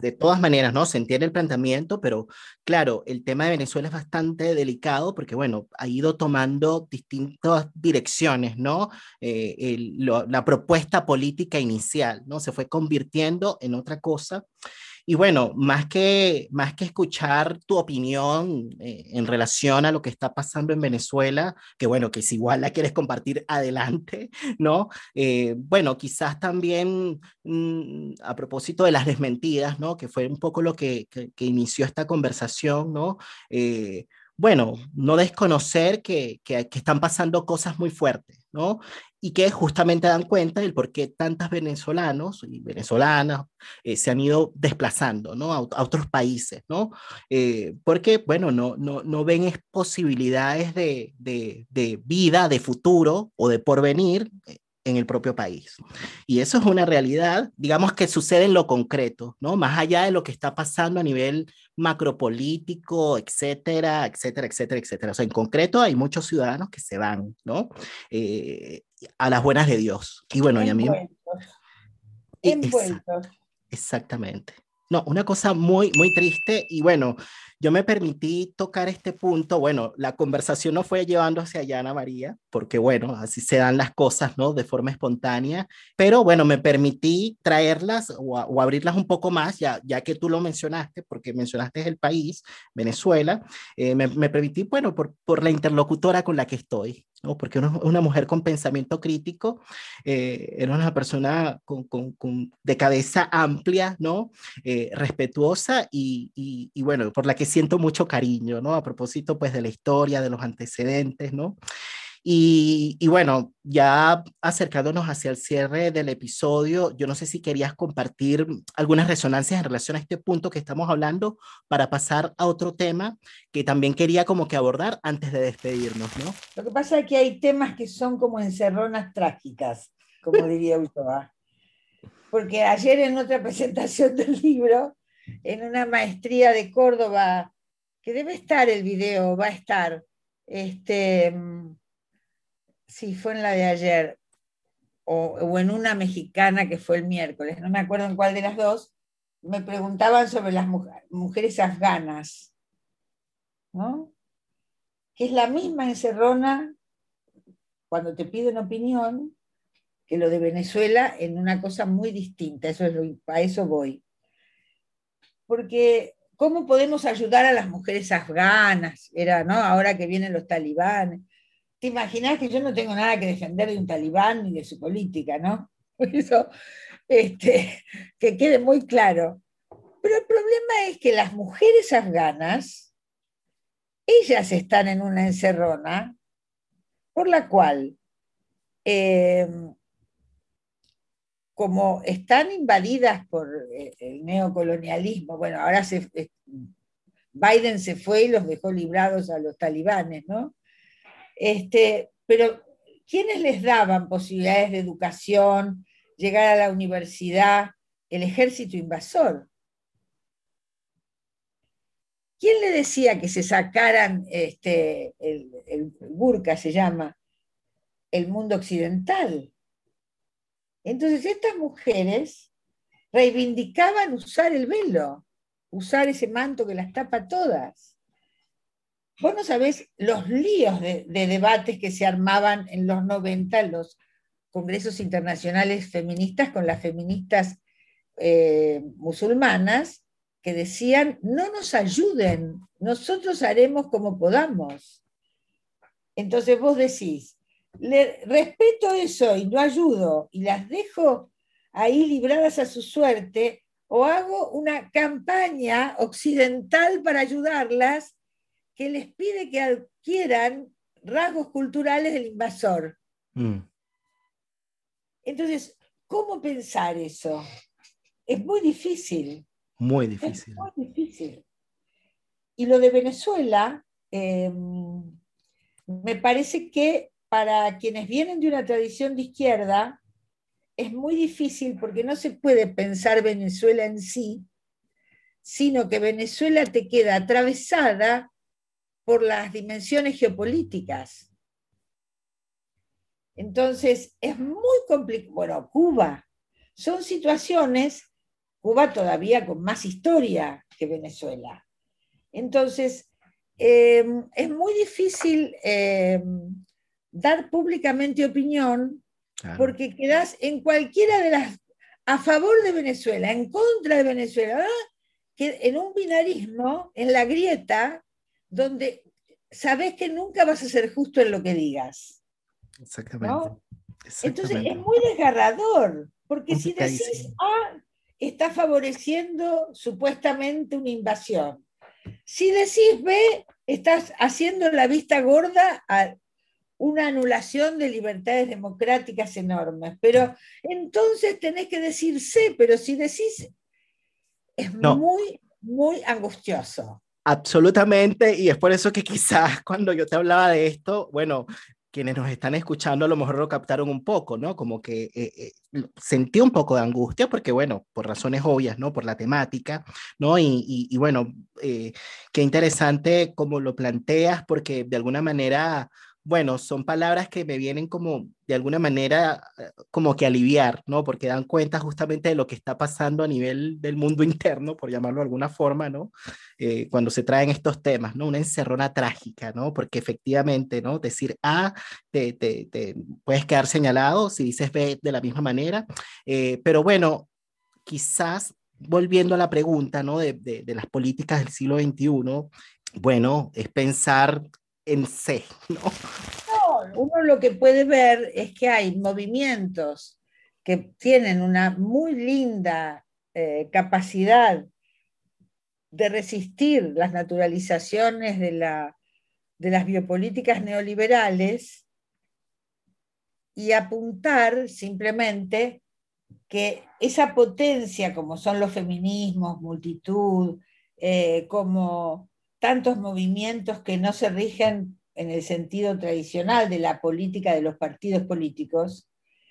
S1: de todas maneras, ¿no? Se entiende el planteamiento, pero claro, el tema de Venezuela es bastante delicado porque, bueno, ha ido tomando distintas direcciones, ¿no? Eh, la propuesta política inicial, ¿no? Se fue convirtiendo en otra cosa. Y bueno, más que, más que escuchar tu opinión eh, en relación a lo que está pasando en Venezuela, que bueno, que si igual la quieres compartir adelante, ¿no? Eh, bueno, quizás también mm, a propósito de las desmentidas, ¿no? Que fue un poco lo que, que, inició esta conversación, ¿no? Eh, bueno, no desconocer que, que, que, están pasando cosas muy fuertes, ¿no? Y que justamente dan cuenta del por qué tantos venezolanos y venezolanas eh, se han ido desplazando ¿no? a, otros países, ¿no? Eh, porque, bueno, no, no, no ven posibilidades de, de, de, vida, de futuro o de porvenir eh, en el propio país. Y eso es una realidad, digamos que sucede en lo concreto, ¿no? Más allá de lo que está pasando a nivel macropolítico, etcétera, etcétera, etcétera, etcétera. O sea, en concreto hay muchos ciudadanos que se van, ¿no? Eh, a las buenas de Dios. Y bueno, y a mí...
S2: Envueltos.
S1: Exactamente. No, una cosa muy, muy triste y bueno, yo me permití tocar este punto, bueno, la conversación no fue llevando hacia allá, Ana María, porque bueno, así se dan las cosas, ¿no? De forma espontánea, pero bueno, me permití traerlas o, abrirlas un poco más, ya, ya que tú lo mencionaste, porque mencionaste el país, Venezuela, eh, me, me, permití, bueno, por, por la interlocutora con la que estoy, ¿no? porque una, una mujer con pensamiento crítico, eh, era una persona con, con, con, de cabeza amplia, ¿no? Eh, respetuosa y, y, y, bueno, por la que siento mucho cariño, ¿no? A propósito, pues, de la historia, de los antecedentes, ¿no? Y, y, bueno, ya acercándonos hacia el cierre del episodio, yo no sé si querías compartir algunas resonancias en relación a este punto que estamos hablando para pasar a otro tema que también quería como que abordar antes de despedirnos, ¿no?
S2: Lo que pasa es que hay temas que son como encerronas trágicas, como diría Ulloa. Porque ayer en otra presentación del libro, en una maestría de Córdoba, que debe estar el video, va a estar, este, sí, fue en la de ayer, o, o, en una mexicana que fue el miércoles, no me acuerdo en cuál de las dos, me preguntaban sobre las mujeres afganas, ¿no? que es la misma encerrona cuando te piden opinión que lo de Venezuela en una cosa muy distinta, eso es lo, a eso voy. Porque, ¿cómo podemos ayudar a las mujeres afganas? Era, ¿no? Ahora que vienen los talibanes te imaginas que yo no tengo nada que defender de un talibán ni de su política, ¿no? Eso, este, que quede muy claro. Pero el problema es que las mujeres afganas, ellas están en una encerrona por la cual, eh, como están invadidas por eh, el neocolonialismo, bueno, ahora se, eh, Biden se fue y los dejó librados a los talibanes, ¿no? Este, pero, ¿quiénes les daban posibilidades de educación, llegar a la universidad? El ejército invasor. ¿Quién le decía que se sacaran este, el, el burka, se llama, el mundo occidental? Entonces, estas mujeres reivindicaban usar el velo, usar ese manto que las tapa todas. Vos no sabés los líos de, de, debates que se armaban en los 90 en los congresos internacionales feministas con las feministas eh, musulmanas que decían, no nos ayuden, nosotros haremos como podamos. Entonces vos decís, le, respeto eso y no ayudo y las dejo ahí libradas a su suerte o hago una campaña occidental para ayudarlas que les pide que adquieran rasgos culturales del invasor. Mm. Entonces, ¿cómo pensar eso? Es muy difícil.
S1: Muy difícil.
S2: Es muy difícil. Y lo de Venezuela, eh, me parece que para quienes vienen de una tradición de izquierda, es muy difícil porque no se puede pensar Venezuela en sí, sino que Venezuela te queda atravesada por las dimensiones geopolíticas. Entonces, es muy complicado. Bueno, Cuba, son situaciones, Cuba todavía con más historia que Venezuela. Entonces, eh, es muy difícil eh, dar públicamente opinión claro. porque quedas en cualquiera de las, a favor de Venezuela, en contra de Venezuela, ¿verdad? que en un binarismo, en la grieta, donde sabes que nunca vas a ser justo en lo que digas.
S1: Exactamente.
S2: ¿no? Exactamente. Entonces es muy desgarrador, porque si decís A, está favoreciendo supuestamente una invasión. Si decís B, estás haciendo la vista gorda a una anulación de libertades democráticas enormes. Pero entonces tenés que decir C, pero si decís, es no. muy, muy angustioso.
S1: Absolutamente, y es por eso que quizás cuando yo te hablaba de esto, bueno, quienes nos están escuchando a lo mejor lo captaron un poco, ¿no? Como que eh, eh, sentí un poco de angustia porque, bueno, por razones obvias, ¿no? Por la temática, ¿no? Y, y, y bueno, eh, qué interesante como lo planteas porque de alguna manera bueno, son palabras que me vienen como de alguna manera eh, como que aliviar, ¿no? Porque dan cuenta justamente de lo que está pasando a nivel del mundo interno, por llamarlo de alguna forma, ¿no? Eh, cuando se traen estos temas, ¿no? Una encerrona trágica, ¿no? Porque efectivamente, ¿no? Decir A, te, te, te puedes quedar señalado si dices B de la misma manera, eh, pero bueno, quizás volviendo a la pregunta, ¿no? De, de, de las políticas del siglo XXI, bueno, es pensar en C, ¿no?
S2: No, uno lo que puede ver es que hay movimientos que tienen una muy linda eh, capacidad de resistir las naturalizaciones de, de las biopolíticas neoliberales y apuntar simplemente que esa potencia, como son los feminismos, multitud, eh, como tantos movimientos que no se rigen en el sentido tradicional de la política de los partidos políticos,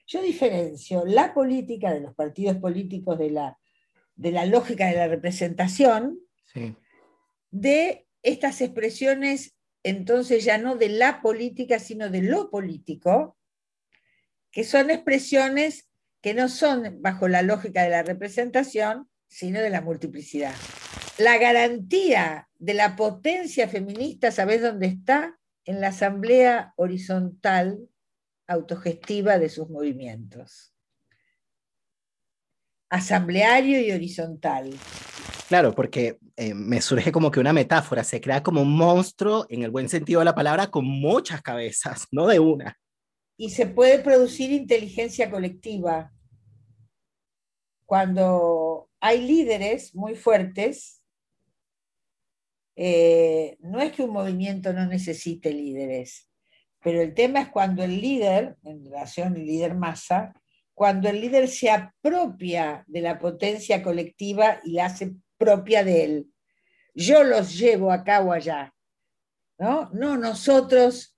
S2: yo diferencio la política de los partidos políticos de la, de la lógica de la representación de estas expresiones, entonces ya no de la política, sino de lo político, que son expresiones que no son bajo la lógica de la representación, sino de la multiplicidad. La garantía de la potencia feminista, ¿sabes dónde está? En la asamblea horizontal autogestiva de sus movimientos. Asambleario y horizontal.
S1: Claro, porque eh, me surge como que una metáfora, se crea como un monstruo, en el buen sentido de la palabra, con muchas cabezas, no de una
S2: y se puede producir inteligencia colectiva. Cuando hay líderes muy fuertes, eh, no es que un movimiento no necesite líderes, pero el tema es cuando el líder, en relación líder masa, cuando el líder se apropia de la potencia colectiva y la hace propia de él. Yo los llevo acá o allá. No, no nosotros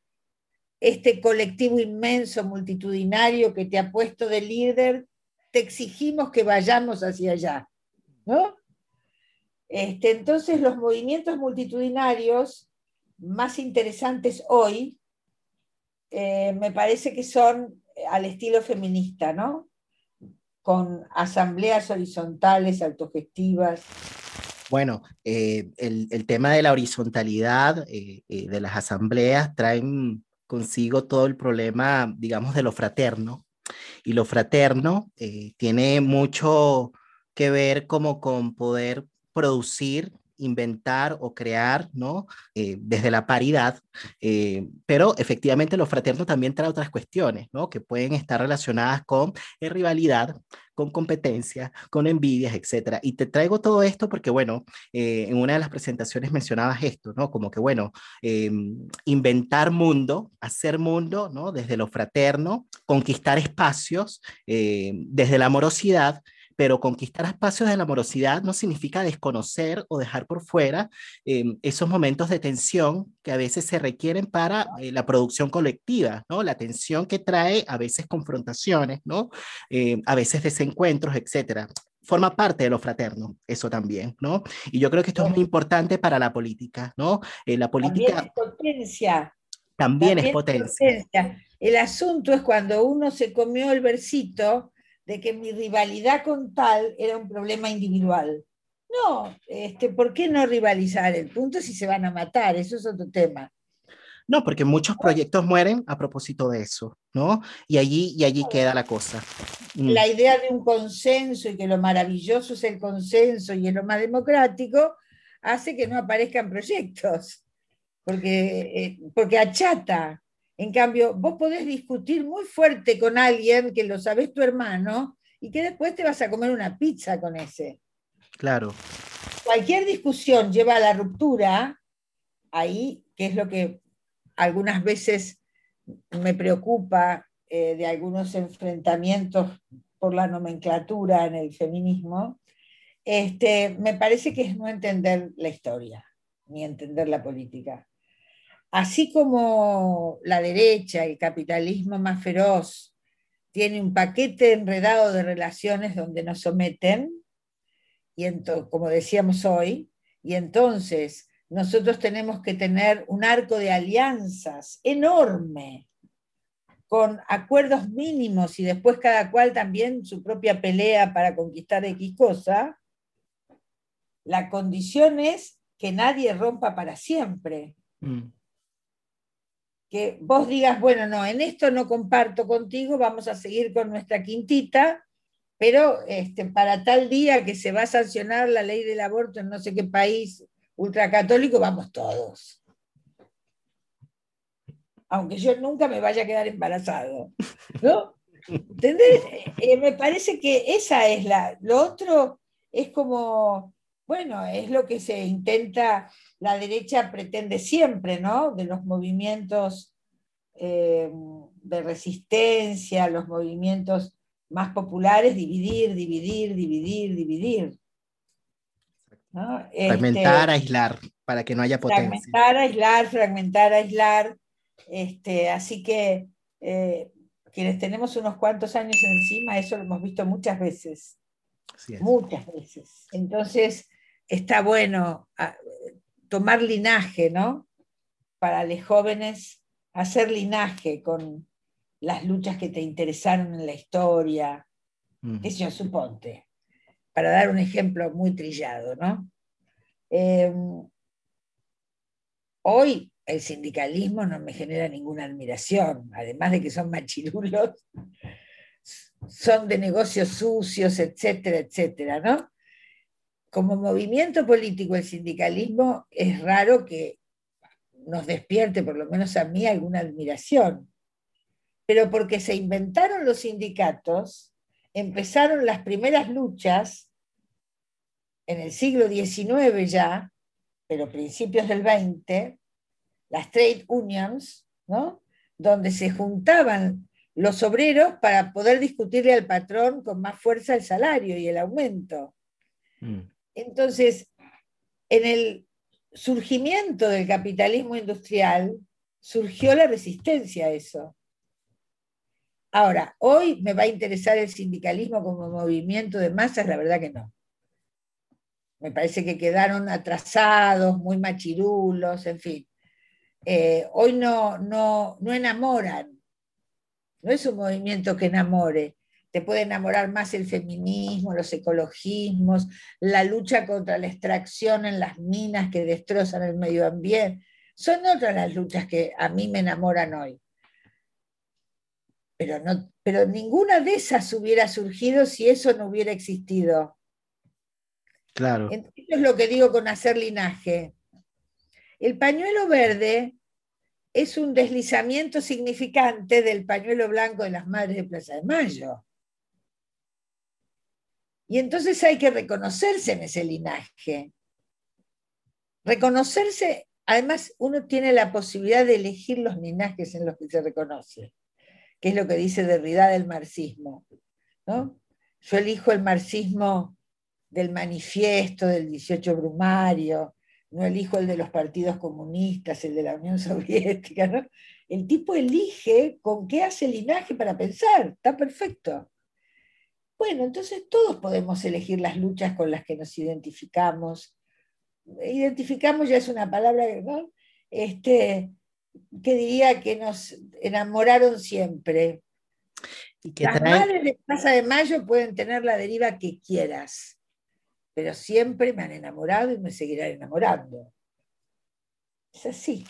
S2: este colectivo inmenso, multitudinario que te ha puesto de líder, te exigimos que vayamos hacia allá. ¿no? Este, entonces, los movimientos multitudinarios más interesantes hoy eh, me parece que son al estilo feminista, ¿no? Con asambleas horizontales, autogestivas.
S1: Bueno, eh, el, tema de la horizontalidad eh, de las asambleas traen consigo todo el problema, digamos, de lo fraterno. Y lo fraterno eh, tiene mucho que ver como con poder producir inventar o crear, ¿no? Eh, desde la paridad, eh, pero efectivamente lo fraterno también trae otras cuestiones, ¿no? Que pueden estar relacionadas con rivalidad, con competencia, con envidias, etcétera. Y te traigo todo esto porque, bueno, eh, en una de las presentaciones mencionabas esto, ¿no? Como que, bueno, em, inventar mundo, hacer mundo, ¿no? Desde lo fraterno, conquistar espacios, desde la amorosidad, pero conquistar espacios de la amorosidad no significa desconocer o dejar por fuera em, esos momentos de tensión que a veces se requieren para eh, la producción colectiva, ¿no? La tensión que trae a veces confrontaciones, ¿no? Em, a veces desencuentros, etcétera forma parte de lo fraterno, eso también, ¿no? Y yo creo que esto es muy importante para la política, ¿no?
S2: Eh, la política... También es potencia.
S1: También, es potencia.
S2: El asunto es cuando uno se comió el versito de que mi rivalidad con tal era un problema individual. No, este, ¿por qué no rivalizar? El punto es si se van a matar, eso es otro tema.
S1: No, porque muchos proyectos mueren a propósito de eso, ¿no? Y allí, y allí queda la cosa.
S2: Mm. La idea de un consenso y que lo maravilloso es el consenso y es lo más democrático, hace que no aparezcan proyectos, porque, eh, porque achata. En cambio, vos podés discutir muy fuerte con alguien que lo sabes tu hermano y que después te vas a comer una pizza con ese.
S1: Claro.
S2: Cualquier discusión lleva a la ruptura, ahí, que es lo que algunas veces me preocupa eh, de algunos enfrentamientos por la nomenclatura en el feminismo, este, me parece que es no entender la historia, ni entender la política así como la derecha, el capitalismo más feroz, tiene un paquete enredado de relaciones donde nos someten, y como decíamos hoy, y entonces nosotros tenemos que tener un arco de alianzas enorme, con acuerdos mínimos y después cada cual también su propia pelea para conquistar X cosa, la condición es que nadie rompa para siempre. Mm que vos digas, bueno, no, en esto no comparto contigo, vamos a seguir con nuestra quintita, pero este, para tal día que se va a sancionar la ley del aborto en no sé qué país ultracatólico, vamos todos. aunque yo nunca me vaya a quedar embarazado, ¿no? ¿Entendés? Eh, me parece que esa es la, lo otro es como, bueno, es lo que se intenta, la derecha pretende siempre, ¿no? De los movimientos eh, de resistencia, los movimientos más populares, dividir, dividir, dividir, dividir.
S1: Fragmentar, este, aislar, para que no haya potencia.
S2: Fragmentar, aislar, fragmentar, aislar. Este, así que eh, quienes tenemos unos cuantos años encima, eso lo hemos visto muchas veces. Muchas veces. Entonces, está bueno ah, tomar linaje, ¿no? Para los jóvenes, hacer linaje con las luchas que te interesaron en la historia, eso suponte, para dar un ejemplo muy trillado, ¿no? Em, hoy el sindicalismo no me genera ninguna admiración, además de que son machirulos, son de negocios sucios, etcétera, etcétera, ¿no? Como movimiento político el sindicalismo es raro que nos despierte, por lo menos a mí, alguna admiración pero porque se inventaron los sindicatos, empezaron las primeras luchas en el siglo XIX ya, pero principios del XX, las trade unions, ¿no? donde se juntaban los obreros para poder discutirle al patrón con más fuerza el salario y el aumento. Mm. Entonces, en el surgimiento del capitalismo industrial surgió la resistencia a eso. Ahora, hoy me va a interesar el sindicalismo como movimiento de masas, la verdad que no. Me parece que quedaron atrasados, muy machirulos, en fin. Eh, hoy no, no, no enamoran. No es un movimiento que enamore. Te puede enamorar más el feminismo, los ecologismos, la lucha contra la extracción en las minas que destrozan el medio ambiente. Son otras las luchas que a mí me enamoran hoy pero, no, pero ninguna de esas hubiera surgido si eso no hubiera existido.
S1: Claro.
S2: Eso es lo que digo con hacer linaje. El pañuelo verde es un deslizamiento significante del pañuelo blanco de las Madres de Plaza de Mayo. Y entonces hay que reconocerse en ese linaje. Reconocerse, además uno tiene la posibilidad de elegir los linajes en los que se reconoce que es lo que dice Derrida del marxismo. ¿no? Yo elijo el marxismo del manifiesto, del 18 Brumario, no elijo el de los partidos comunistas, el de la Unión Soviética. El tipo elige con qué hace linaje para pensar, está perfecto. Bueno, entonces todos podemos elegir las luchas con las que nos identificamos. Identificamos ya es una palabra, ¿no? Este, que diría que nos enamoraron siempre. Las madres de Plaza de Mayo pueden tener la deriva que quieras, pero siempre me han enamorado y me seguirán enamorando. Es así.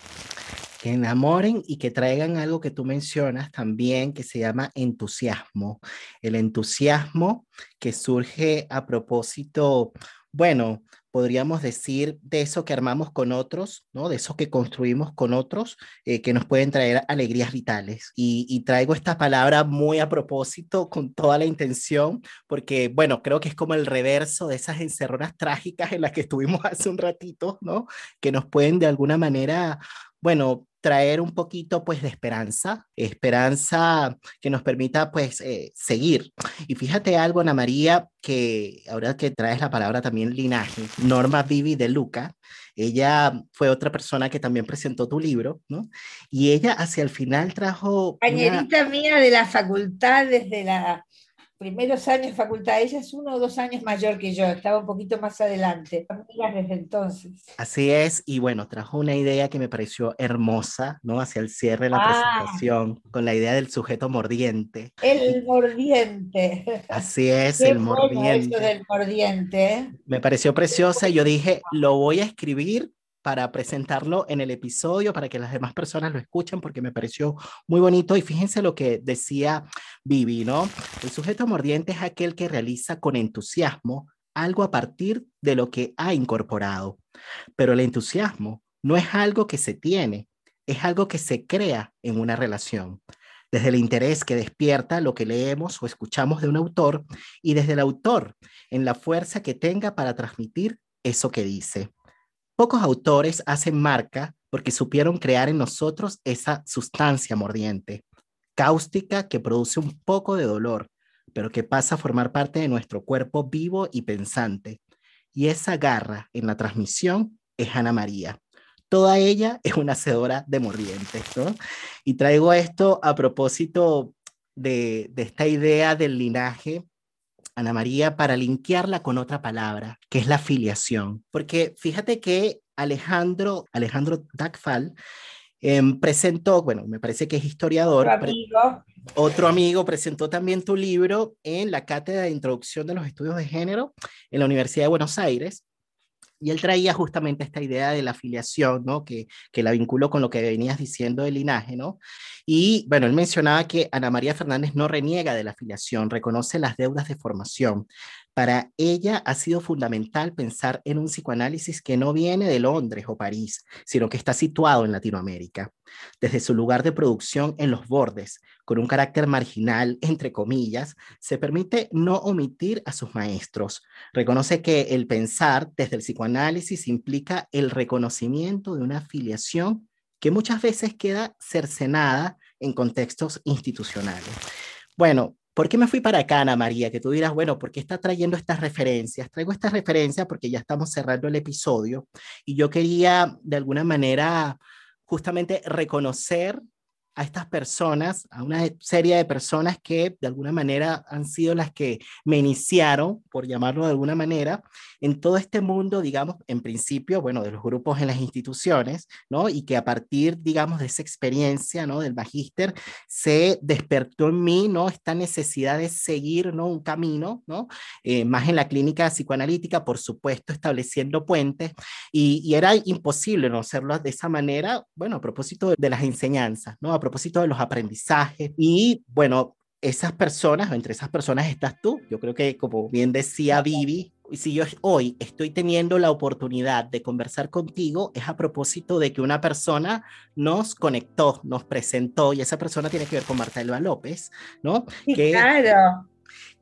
S1: Que enamoren y que traigan algo que tú mencionas también, que se llama entusiasmo. El entusiasmo que surge a propósito, bueno, podríamos decir, de eso que armamos con otros, ¿no? De eso que construimos con otros, eh, que nos pueden traer alegrías vitales. Y, traigo esta palabra muy a propósito, con toda la intención, porque, bueno, creo que es como el reverso de esas encerronas trágicas en las que estuvimos hace un ratito, ¿no? Que nos pueden de alguna manera, bueno, traer un poquito pues de esperanza, esperanza que nos permita pues eh, seguir. Y fíjate algo, Ana María, que ahora que traes la palabra también linaje, Norma Vivi de Luca, ella fue otra persona que también presentó tu libro, ¿no? Y ella hacia el final trajo...
S2: Compañerita mía de la facultad desde la primeros años de facultad. Ella es uno o dos años mayor que yo, estaba un poquito más adelante. desde entonces.
S1: Así es, y bueno, trajo una idea que me pareció hermosa, ¿no? Hacia el cierre de la ah. presentación, con la idea del sujeto mordiente.
S2: El mordiente.
S1: Así es, el mordiente.
S2: Eso del mordiente.
S1: Me pareció preciosa y yo dije, lo voy a escribir para presentarlo en el episodio, para que las demás personas lo escuchen, porque me pareció muy bonito. Y fíjense lo que decía Vivi, ¿no? El sujeto mordiente es aquel que realiza con entusiasmo algo a partir de lo que ha incorporado. Pero el entusiasmo no es algo que se tiene, es algo que se crea en una relación, desde el interés que despierta lo que leemos o escuchamos de un autor y desde el autor en la fuerza que tenga para transmitir eso que dice. Pocos autores hacen marca porque supieron crear en nosotros esa sustancia mordiente, cáustica que produce un poco de dolor, pero que pasa a formar parte de nuestro cuerpo vivo y pensante. Y esa garra en la transmisión es Ana María. Toda ella es una hacedora de mordientes, ¿no? Y traigo esto a propósito de, de esta idea del linaje Ana María, para linkearla con otra palabra, que es la filiación. Porque fíjate que Alejandro, Alejandro Dagfal em, presentó, bueno, me parece que es historiador.
S2: Otro amigo.
S1: otro amigo presentó también tu libro en la cátedra de introducción de los estudios de género en la Universidad de Buenos Aires. Y él traía justamente esta idea de la afiliación, ¿no? Que, que la vinculó con lo que venías diciendo del linaje, ¿no? Y bueno, él mencionaba que Ana María Fernández no reniega de la afiliación, reconoce las deudas de formación, para ella ha sido fundamental pensar en un psicoanálisis que no viene de Londres o París, sino que está situado en Latinoamérica, desde su lugar de producción en los bordes, con un carácter marginal, entre comillas, se permite no omitir a sus maestros. Reconoce que el pensar desde el psicoanálisis implica el reconocimiento de una afiliación que muchas veces queda cercenada en contextos institucionales. Bueno, ¿Por qué me fui para acá, Ana María? Que tú dirás, bueno, ¿por qué está trayendo estas referencias? Traigo estas referencias porque ya estamos cerrando el episodio y yo quería de alguna manera justamente reconocer a estas personas, a una serie de personas que de alguna manera han sido las que me iniciaron, por llamarlo de alguna manera, en todo este mundo, digamos, en principio, bueno, de los grupos en las instituciones, ¿no? Y que a partir, digamos, de esa experiencia, ¿no? Del magíster, se despertó en mí, ¿no? Esta necesidad de seguir, ¿no? Un camino, ¿no? Eh, más en la clínica psicoanalítica, por supuesto, estableciendo puentes, y, y, era imposible no hacerlo de esa manera, bueno, a propósito de las enseñanzas, ¿no? A propósito de los aprendizajes y bueno, esas personas, entre esas personas estás tú. Yo creo que, como bien decía Vivi, si yo hoy estoy teniendo la oportunidad de conversar contigo, es a propósito de que una persona nos conectó, nos presentó, y esa persona tiene que ver con Marta Elba López, ¿no?
S2: que, claro.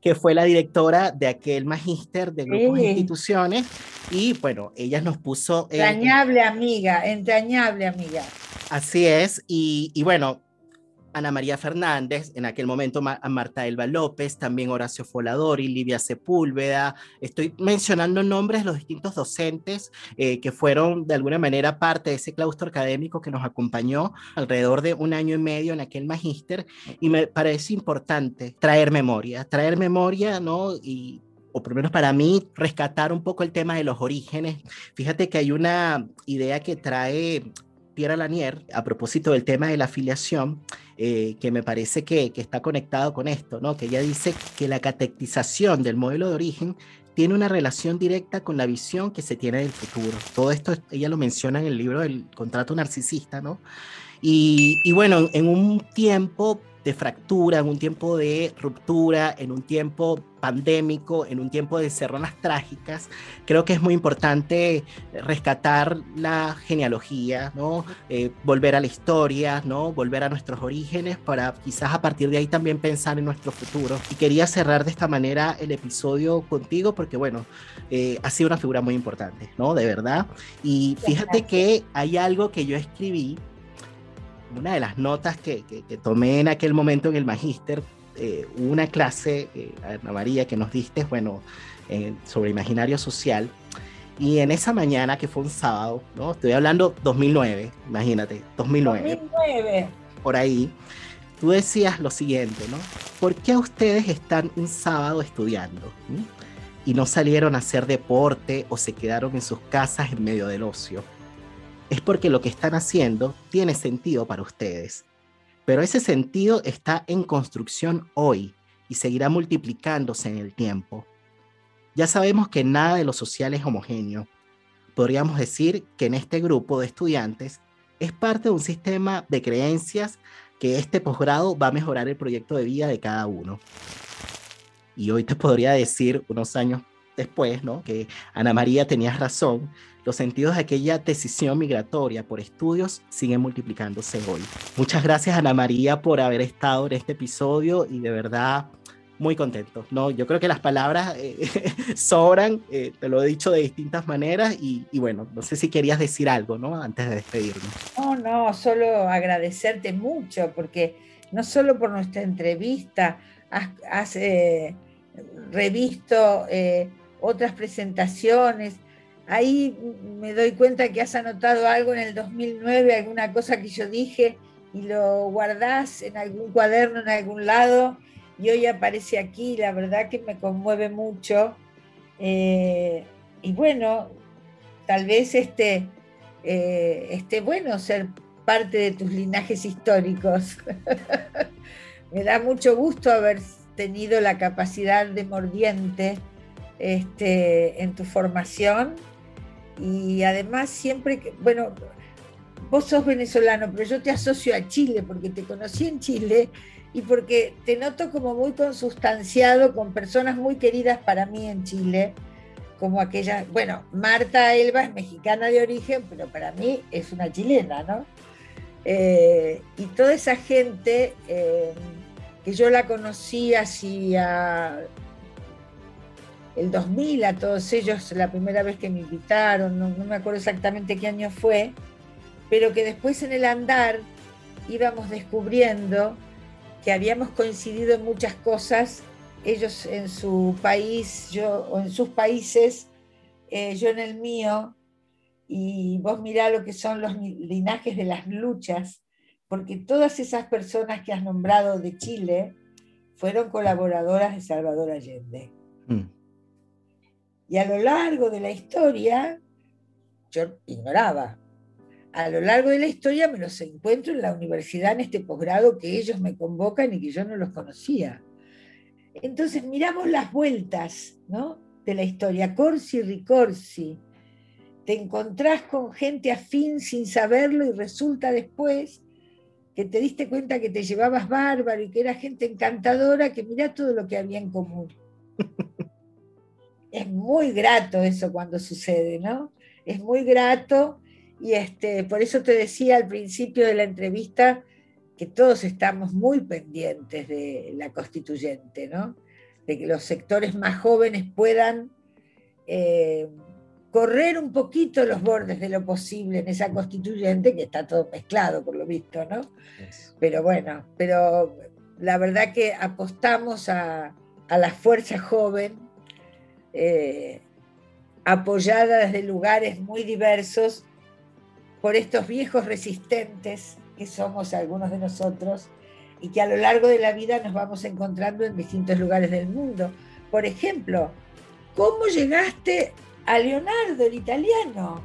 S1: Que fue la directora de aquel magíster de grupos e instituciones, y bueno, ella nos puso.
S2: Entrañable amiga, entrañable amiga.
S1: Así es, y, y bueno, Ana María Fernández, en aquel momento Marta Elba López, también Horacio Foladori, Livia Sepúlveda. Estoy mencionando nombres de los distintos docentes eh, que fueron de alguna manera parte de ese claustro académico que nos acompañó alrededor de un año y medio en aquel magíster. Y me parece importante traer memoria, traer memoria, ¿no? Y o por lo menos para mí, rescatar un poco el tema de los orígenes. Fíjate que hay una idea que trae Pierre Lanier a propósito del tema de la afiliación, eh, que me parece que, que, está conectado con esto, ¿no? que ella dice que la catectización del modelo de origen tiene una relación directa con la visión que se tiene del futuro. Todo esto ella lo menciona en el libro del contrato narcisista, ¿no? Y, y bueno, en un tiempo de fractura, en un tiempo de ruptura, en un tiempo pandémico, en un tiempo de cerronas trágicas, creo que es muy importante rescatar la genealogía, ¿no? Eh, volver a la historia, ¿no? volver a nuestros orígenes para quizás a partir de ahí también pensar en nuestro futuro. Y quería cerrar de esta manera el episodio contigo porque, bueno, eh, ha sido una figura muy importante, ¿no? De verdad. Y fíjate que hay algo que yo escribí una de las notas que, que, tomé en aquel momento en el magíster, eh, una clase, eh, Ana María, que nos diste, bueno, sobre imaginario social. Y en esa mañana, que fue un sábado, ¿no? Estoy hablando 2009, imagínate, 2009.
S2: 2009.
S1: Por ahí, tú decías lo siguiente, ¿no? ¿Por qué ustedes están un sábado estudiando? Y no salieron a hacer deporte o se quedaron en sus casas en medio del ocio es porque lo que están haciendo tiene sentido para ustedes. Pero ese sentido está en construcción hoy y seguirá multiplicándose en el tiempo. Ya sabemos que nada de lo social es homogéneo. Podríamos decir que en este grupo de estudiantes es parte de un sistema de creencias que este posgrado va a mejorar el proyecto de vida de cada uno. Y hoy te podría decir, unos años después, ¿no? que Ana María tenía razón los sentidos de aquella decisión migratoria por estudios siguen multiplicándose hoy. Muchas gracias Ana María por haber estado en este episodio y de verdad muy contento. No, yo creo que las palabras eh, sobran, eh, te lo he dicho de distintas maneras y, bueno, no sé si querías decir algo, ¿no? Antes de despedirnos.
S2: No, no, solo agradecerte mucho porque no solo por nuestra entrevista, has, eh, revisto otras presentaciones. Ahí me doy cuenta que has anotado algo en el 2009, alguna cosa que yo dije y lo guardás en algún cuaderno, en algún lado y hoy aparece aquí, la verdad que me conmueve mucho. Eh, y bueno, tal vez este, eh, esté bueno ser parte de tus linajes históricos. me da mucho gusto haber tenido la capacidad de mordiente este, en tu formación y además siempre que, bueno, vos sos venezolano, pero yo te asocio a Chile porque te conocí en Chile y porque te noto como muy consustanciado con personas muy queridas para mí en Chile, como aquella, bueno, Marta Elba es mexicana de origen, pero para mí es una chilena, ¿no? Eh, y toda esa gente eh, que yo la conocí hacia el 2000, a todos ellos, la primera vez que me invitaron, no me acuerdo exactamente qué año fue, pero que después en el andar íbamos descubriendo que habíamos coincidido en muchas cosas, ellos en su país, yo o en sus países, eh, yo en el mío, y vos mirá lo que son los linajes de las luchas, porque todas esas personas que has nombrado de Chile fueron colaboradoras de Salvador Allende. Mm. Y a lo largo de la historia, yo ignoraba, a lo largo de la historia me los encuentro en la universidad en este posgrado que ellos me convocan y que yo no los conocía. Entonces miramos las vueltas ¿no? de la historia, Corsi Ricorsi. Te encontrás con gente afín sin saberlo y resulta después que te diste cuenta que te llevabas bárbaro y que era gente encantadora, que mira todo lo que había en común. Es muy grato eso cuando sucede, ¿no? Es muy grato y este, por eso te decía al principio de la entrevista que todos estamos muy pendientes de la constituyente, ¿no? de que los sectores más jóvenes puedan eh, correr un poquito los bordes de lo posible en esa constituyente, que está todo mezclado por lo visto, ¿no? Pero bueno, pero la verdad que apostamos a, la fuerza joven, eh, apoyada desde lugares muy diversos por estos viejos resistentes que somos algunos de nosotros y que a lo largo de la vida nos vamos encontrando en distintos lugares del mundo. Por ejemplo, ¿cómo llegaste a Leonardo, el italiano?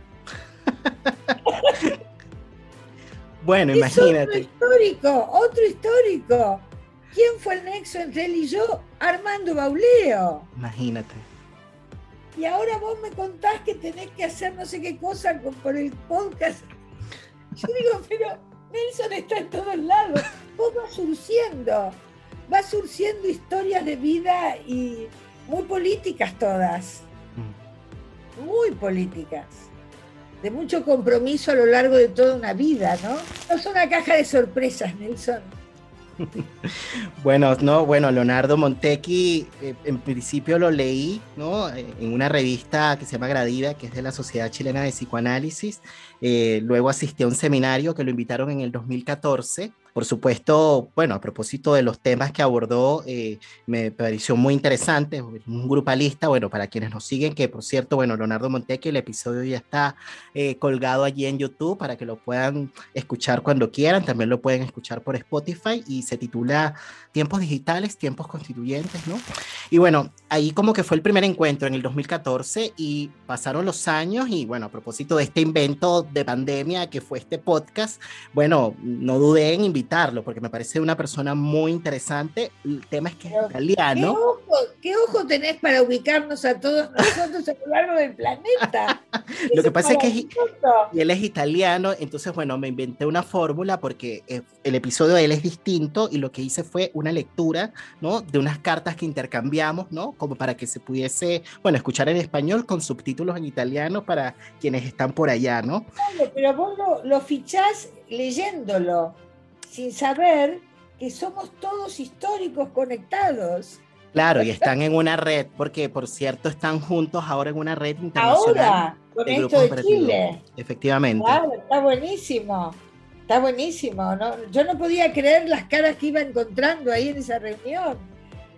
S1: bueno, imagínate.
S2: Otro histórico, otro histórico. ¿Quién fue el nexo entre él y yo? Armando Bauleo.
S1: Imagínate
S2: y ahora vos me contás que tenés que hacer no sé qué cosa por el podcast. Yo digo, pero Nelson está en todos lados, vos vas surciendo, vas surciendo historias de vida y muy políticas todas, mm. muy políticas, de mucho compromiso a lo largo de toda una vida, ¿no? No son una caja de sorpresas, Nelson.
S1: bueno, no, bueno, Leonardo Montecchi, eh, en principio lo leí, ¿no? Eh, en una revista que se llama Gradiva, que es de la Sociedad Chilena de Psicoanálisis. Eh, luego asistí a un seminario que lo invitaron en el 2014 por supuesto, bueno, a propósito de los temas que abordó, eh, me pareció muy interesante, un grupalista, bueno, para quienes nos siguen, que por cierto, bueno, Leonardo Monteque, el episodio ya está eh, colgado allí en YouTube para que lo puedan escuchar cuando quieran, también lo pueden escuchar por Spotify y se titula Tiempos Digitales, Tiempos Constituyentes, ¿no? Y bueno, ahí como que fue el primer encuentro en el 2014 y pasaron los años y bueno, a propósito de este invento de pandemia que fue este podcast, bueno, no dudé en invitar invitarlo porque me parece una persona muy interesante. El tema es que es italiano.
S2: ¿qué ojo, tenés para ubicarnos a todos nosotros a lo largo del planeta?
S1: lo que pasa es que y él es italiano, entonces, bueno, me inventé una fórmula porque eh, el episodio de él es distinto y lo que hice fue una lectura, ¿no? De unas cartas que intercambiamos, ¿no? Como para que se pudiese, bueno, escuchar en español con subtítulos en italiano para quienes están por allá, ¿no?
S2: pero vos lo, lo fichás leyéndolo, sin saber que somos todos históricos conectados.
S1: Claro, y están en una red, porque por cierto están juntos ahora en una red internacional.
S2: Ahora, con esto de Chile.
S1: Efectivamente.
S2: Claro, está buenísimo. Está buenísimo. ¿no? Yo no podía creer las caras que iba encontrando ahí en esa reunión.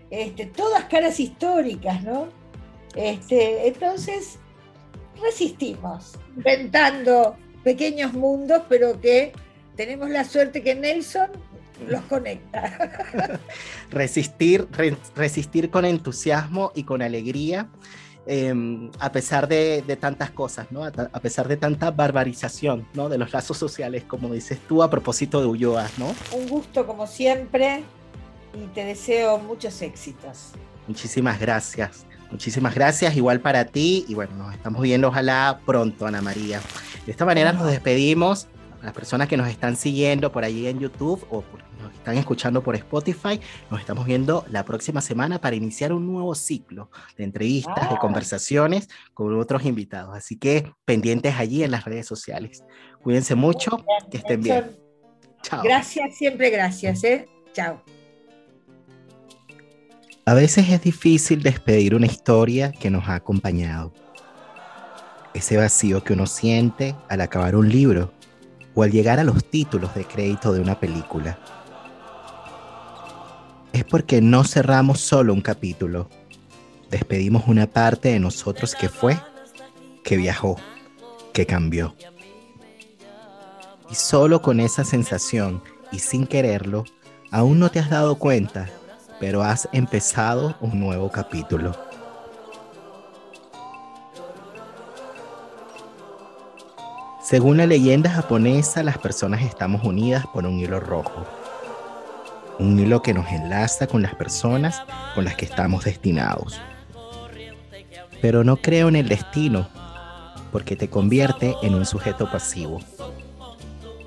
S2: Este, todas caras históricas, ¿no? Este, entonces, resistimos, inventando pequeños mundos, pero que tenemos la suerte que Nelson los conecta.
S1: resistir, resistir con entusiasmo y con alegría. Em, a pesar de, tantas cosas, ¿no? A, pesar de tanta barbarización, ¿no? De los lazos sociales, como dices tú, a propósito de Ulloa, ¿no?
S2: Un gusto como siempre y te deseo muchos éxitos.
S1: Muchísimas gracias. Muchísimas gracias, igual para ti y bueno, nos estamos viendo ojalá pronto, Ana María. De esta manera nos despedimos las personas que nos están siguiendo por allí en YouTube o nos están escuchando por Spotify, nos estamos viendo la próxima semana para iniciar un nuevo ciclo de entrevistas, de ah. conversaciones con otros invitados. Así que pendientes allí en las redes sociales. Cuídense mucho, que estén bien.
S2: Chao. Gracias, siempre gracias. ¿eh? Chao.
S1: A veces es difícil despedir una historia que nos ha acompañado. Ese vacío que uno siente al acabar un libro o al llegar a los títulos de crédito de una película. Es porque no cerramos solo un capítulo, despedimos una parte de nosotros que fue, que viajó, que cambió. Y solo con esa sensación y sin quererlo, aún no te has dado cuenta, pero has empezado un nuevo capítulo. Según la leyenda japonesa, las personas estamos unidas por un hilo rojo. Un hilo que nos enlaza con las personas con las que estamos destinados. Pero no creo en el destino, porque te convierte en un sujeto pasivo.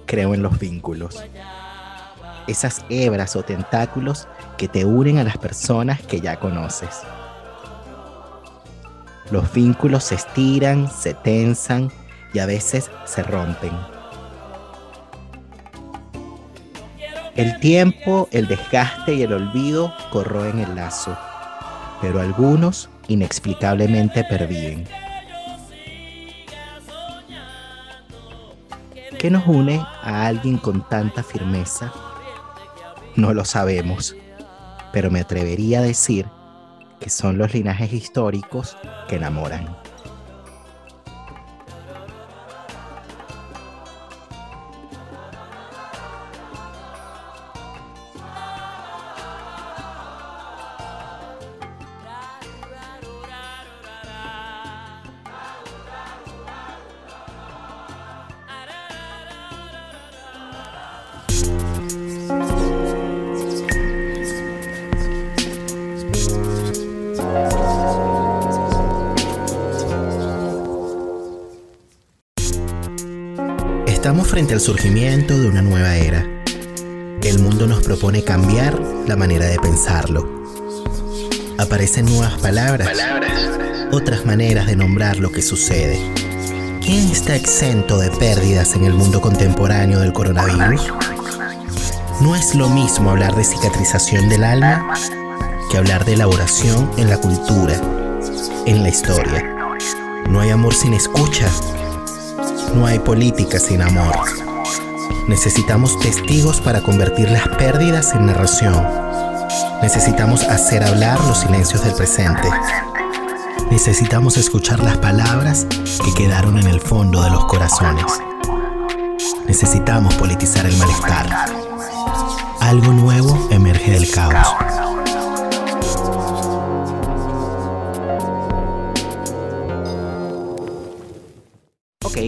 S1: Creo en los vínculos. Esas hebras o tentáculos que te unen a las personas que ya conoces. Los vínculos se estiran, se tensan, a veces se rompen. El tiempo, el desgaste y el olvido corroen el lazo, pero algunos inexplicablemente perviven. ¿Qué nos une a alguien con tanta firmeza? No lo sabemos, pero me atrevería a decir que son los linajes históricos que enamoran. Al surgimiento de una nueva era. El mundo nos propone cambiar la manera de pensarlo. Aparecen nuevas palabras, otras maneras de nombrar lo que sucede. ¿Quién está exento de pérdidas en el mundo contemporáneo del coronavirus? No es lo mismo hablar de cicatrización del alma que hablar de elaboración en la cultura, en la historia. No hay amor sin escucha, no hay política sin amor. Necesitamos testigos para convertir las pérdidas en narración. Necesitamos hacer hablar los silencios del presente. Necesitamos escuchar las palabras que quedaron en el fondo de los corazones. Necesitamos politizar el malestar. Algo nuevo emerge del caos.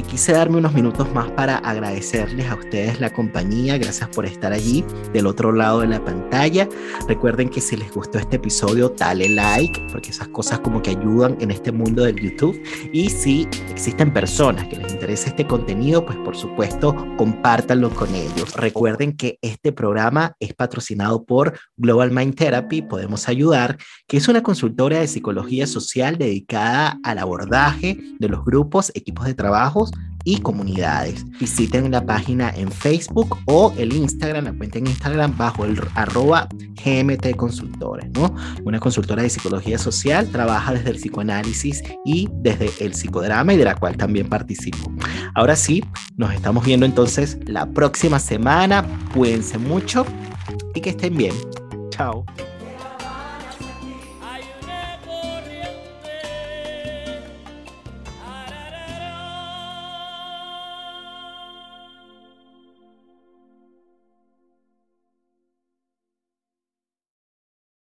S1: Quise darme unos minutos más para agradecerles a ustedes la compañía. Gracias por estar allí del otro lado de la pantalla. Recuerden que si les gustó este episodio, dale like, porque esas cosas como que ayudan en este mundo del YouTube. Y si existen personas que les este contenido, pues por supuesto, compártanlo con ellos. Recuerden que este programa es patrocinado por Global Mind Therapy, Podemos Ayudar, que es una consultora de psicología social dedicada al abordaje de los grupos, equipos de trabajos y comunidades. Visiten la página en Facebook o el Instagram, la cuenta en Instagram bajo el arroba GMT Consultores, ¿no? Una consultora de psicología social, trabaja desde el psicoanálisis y desde el psicodrama y de la cual también participo. Ahora sí, nos estamos viendo entonces la próxima semana. Cuídense mucho y que estén bien. Chao.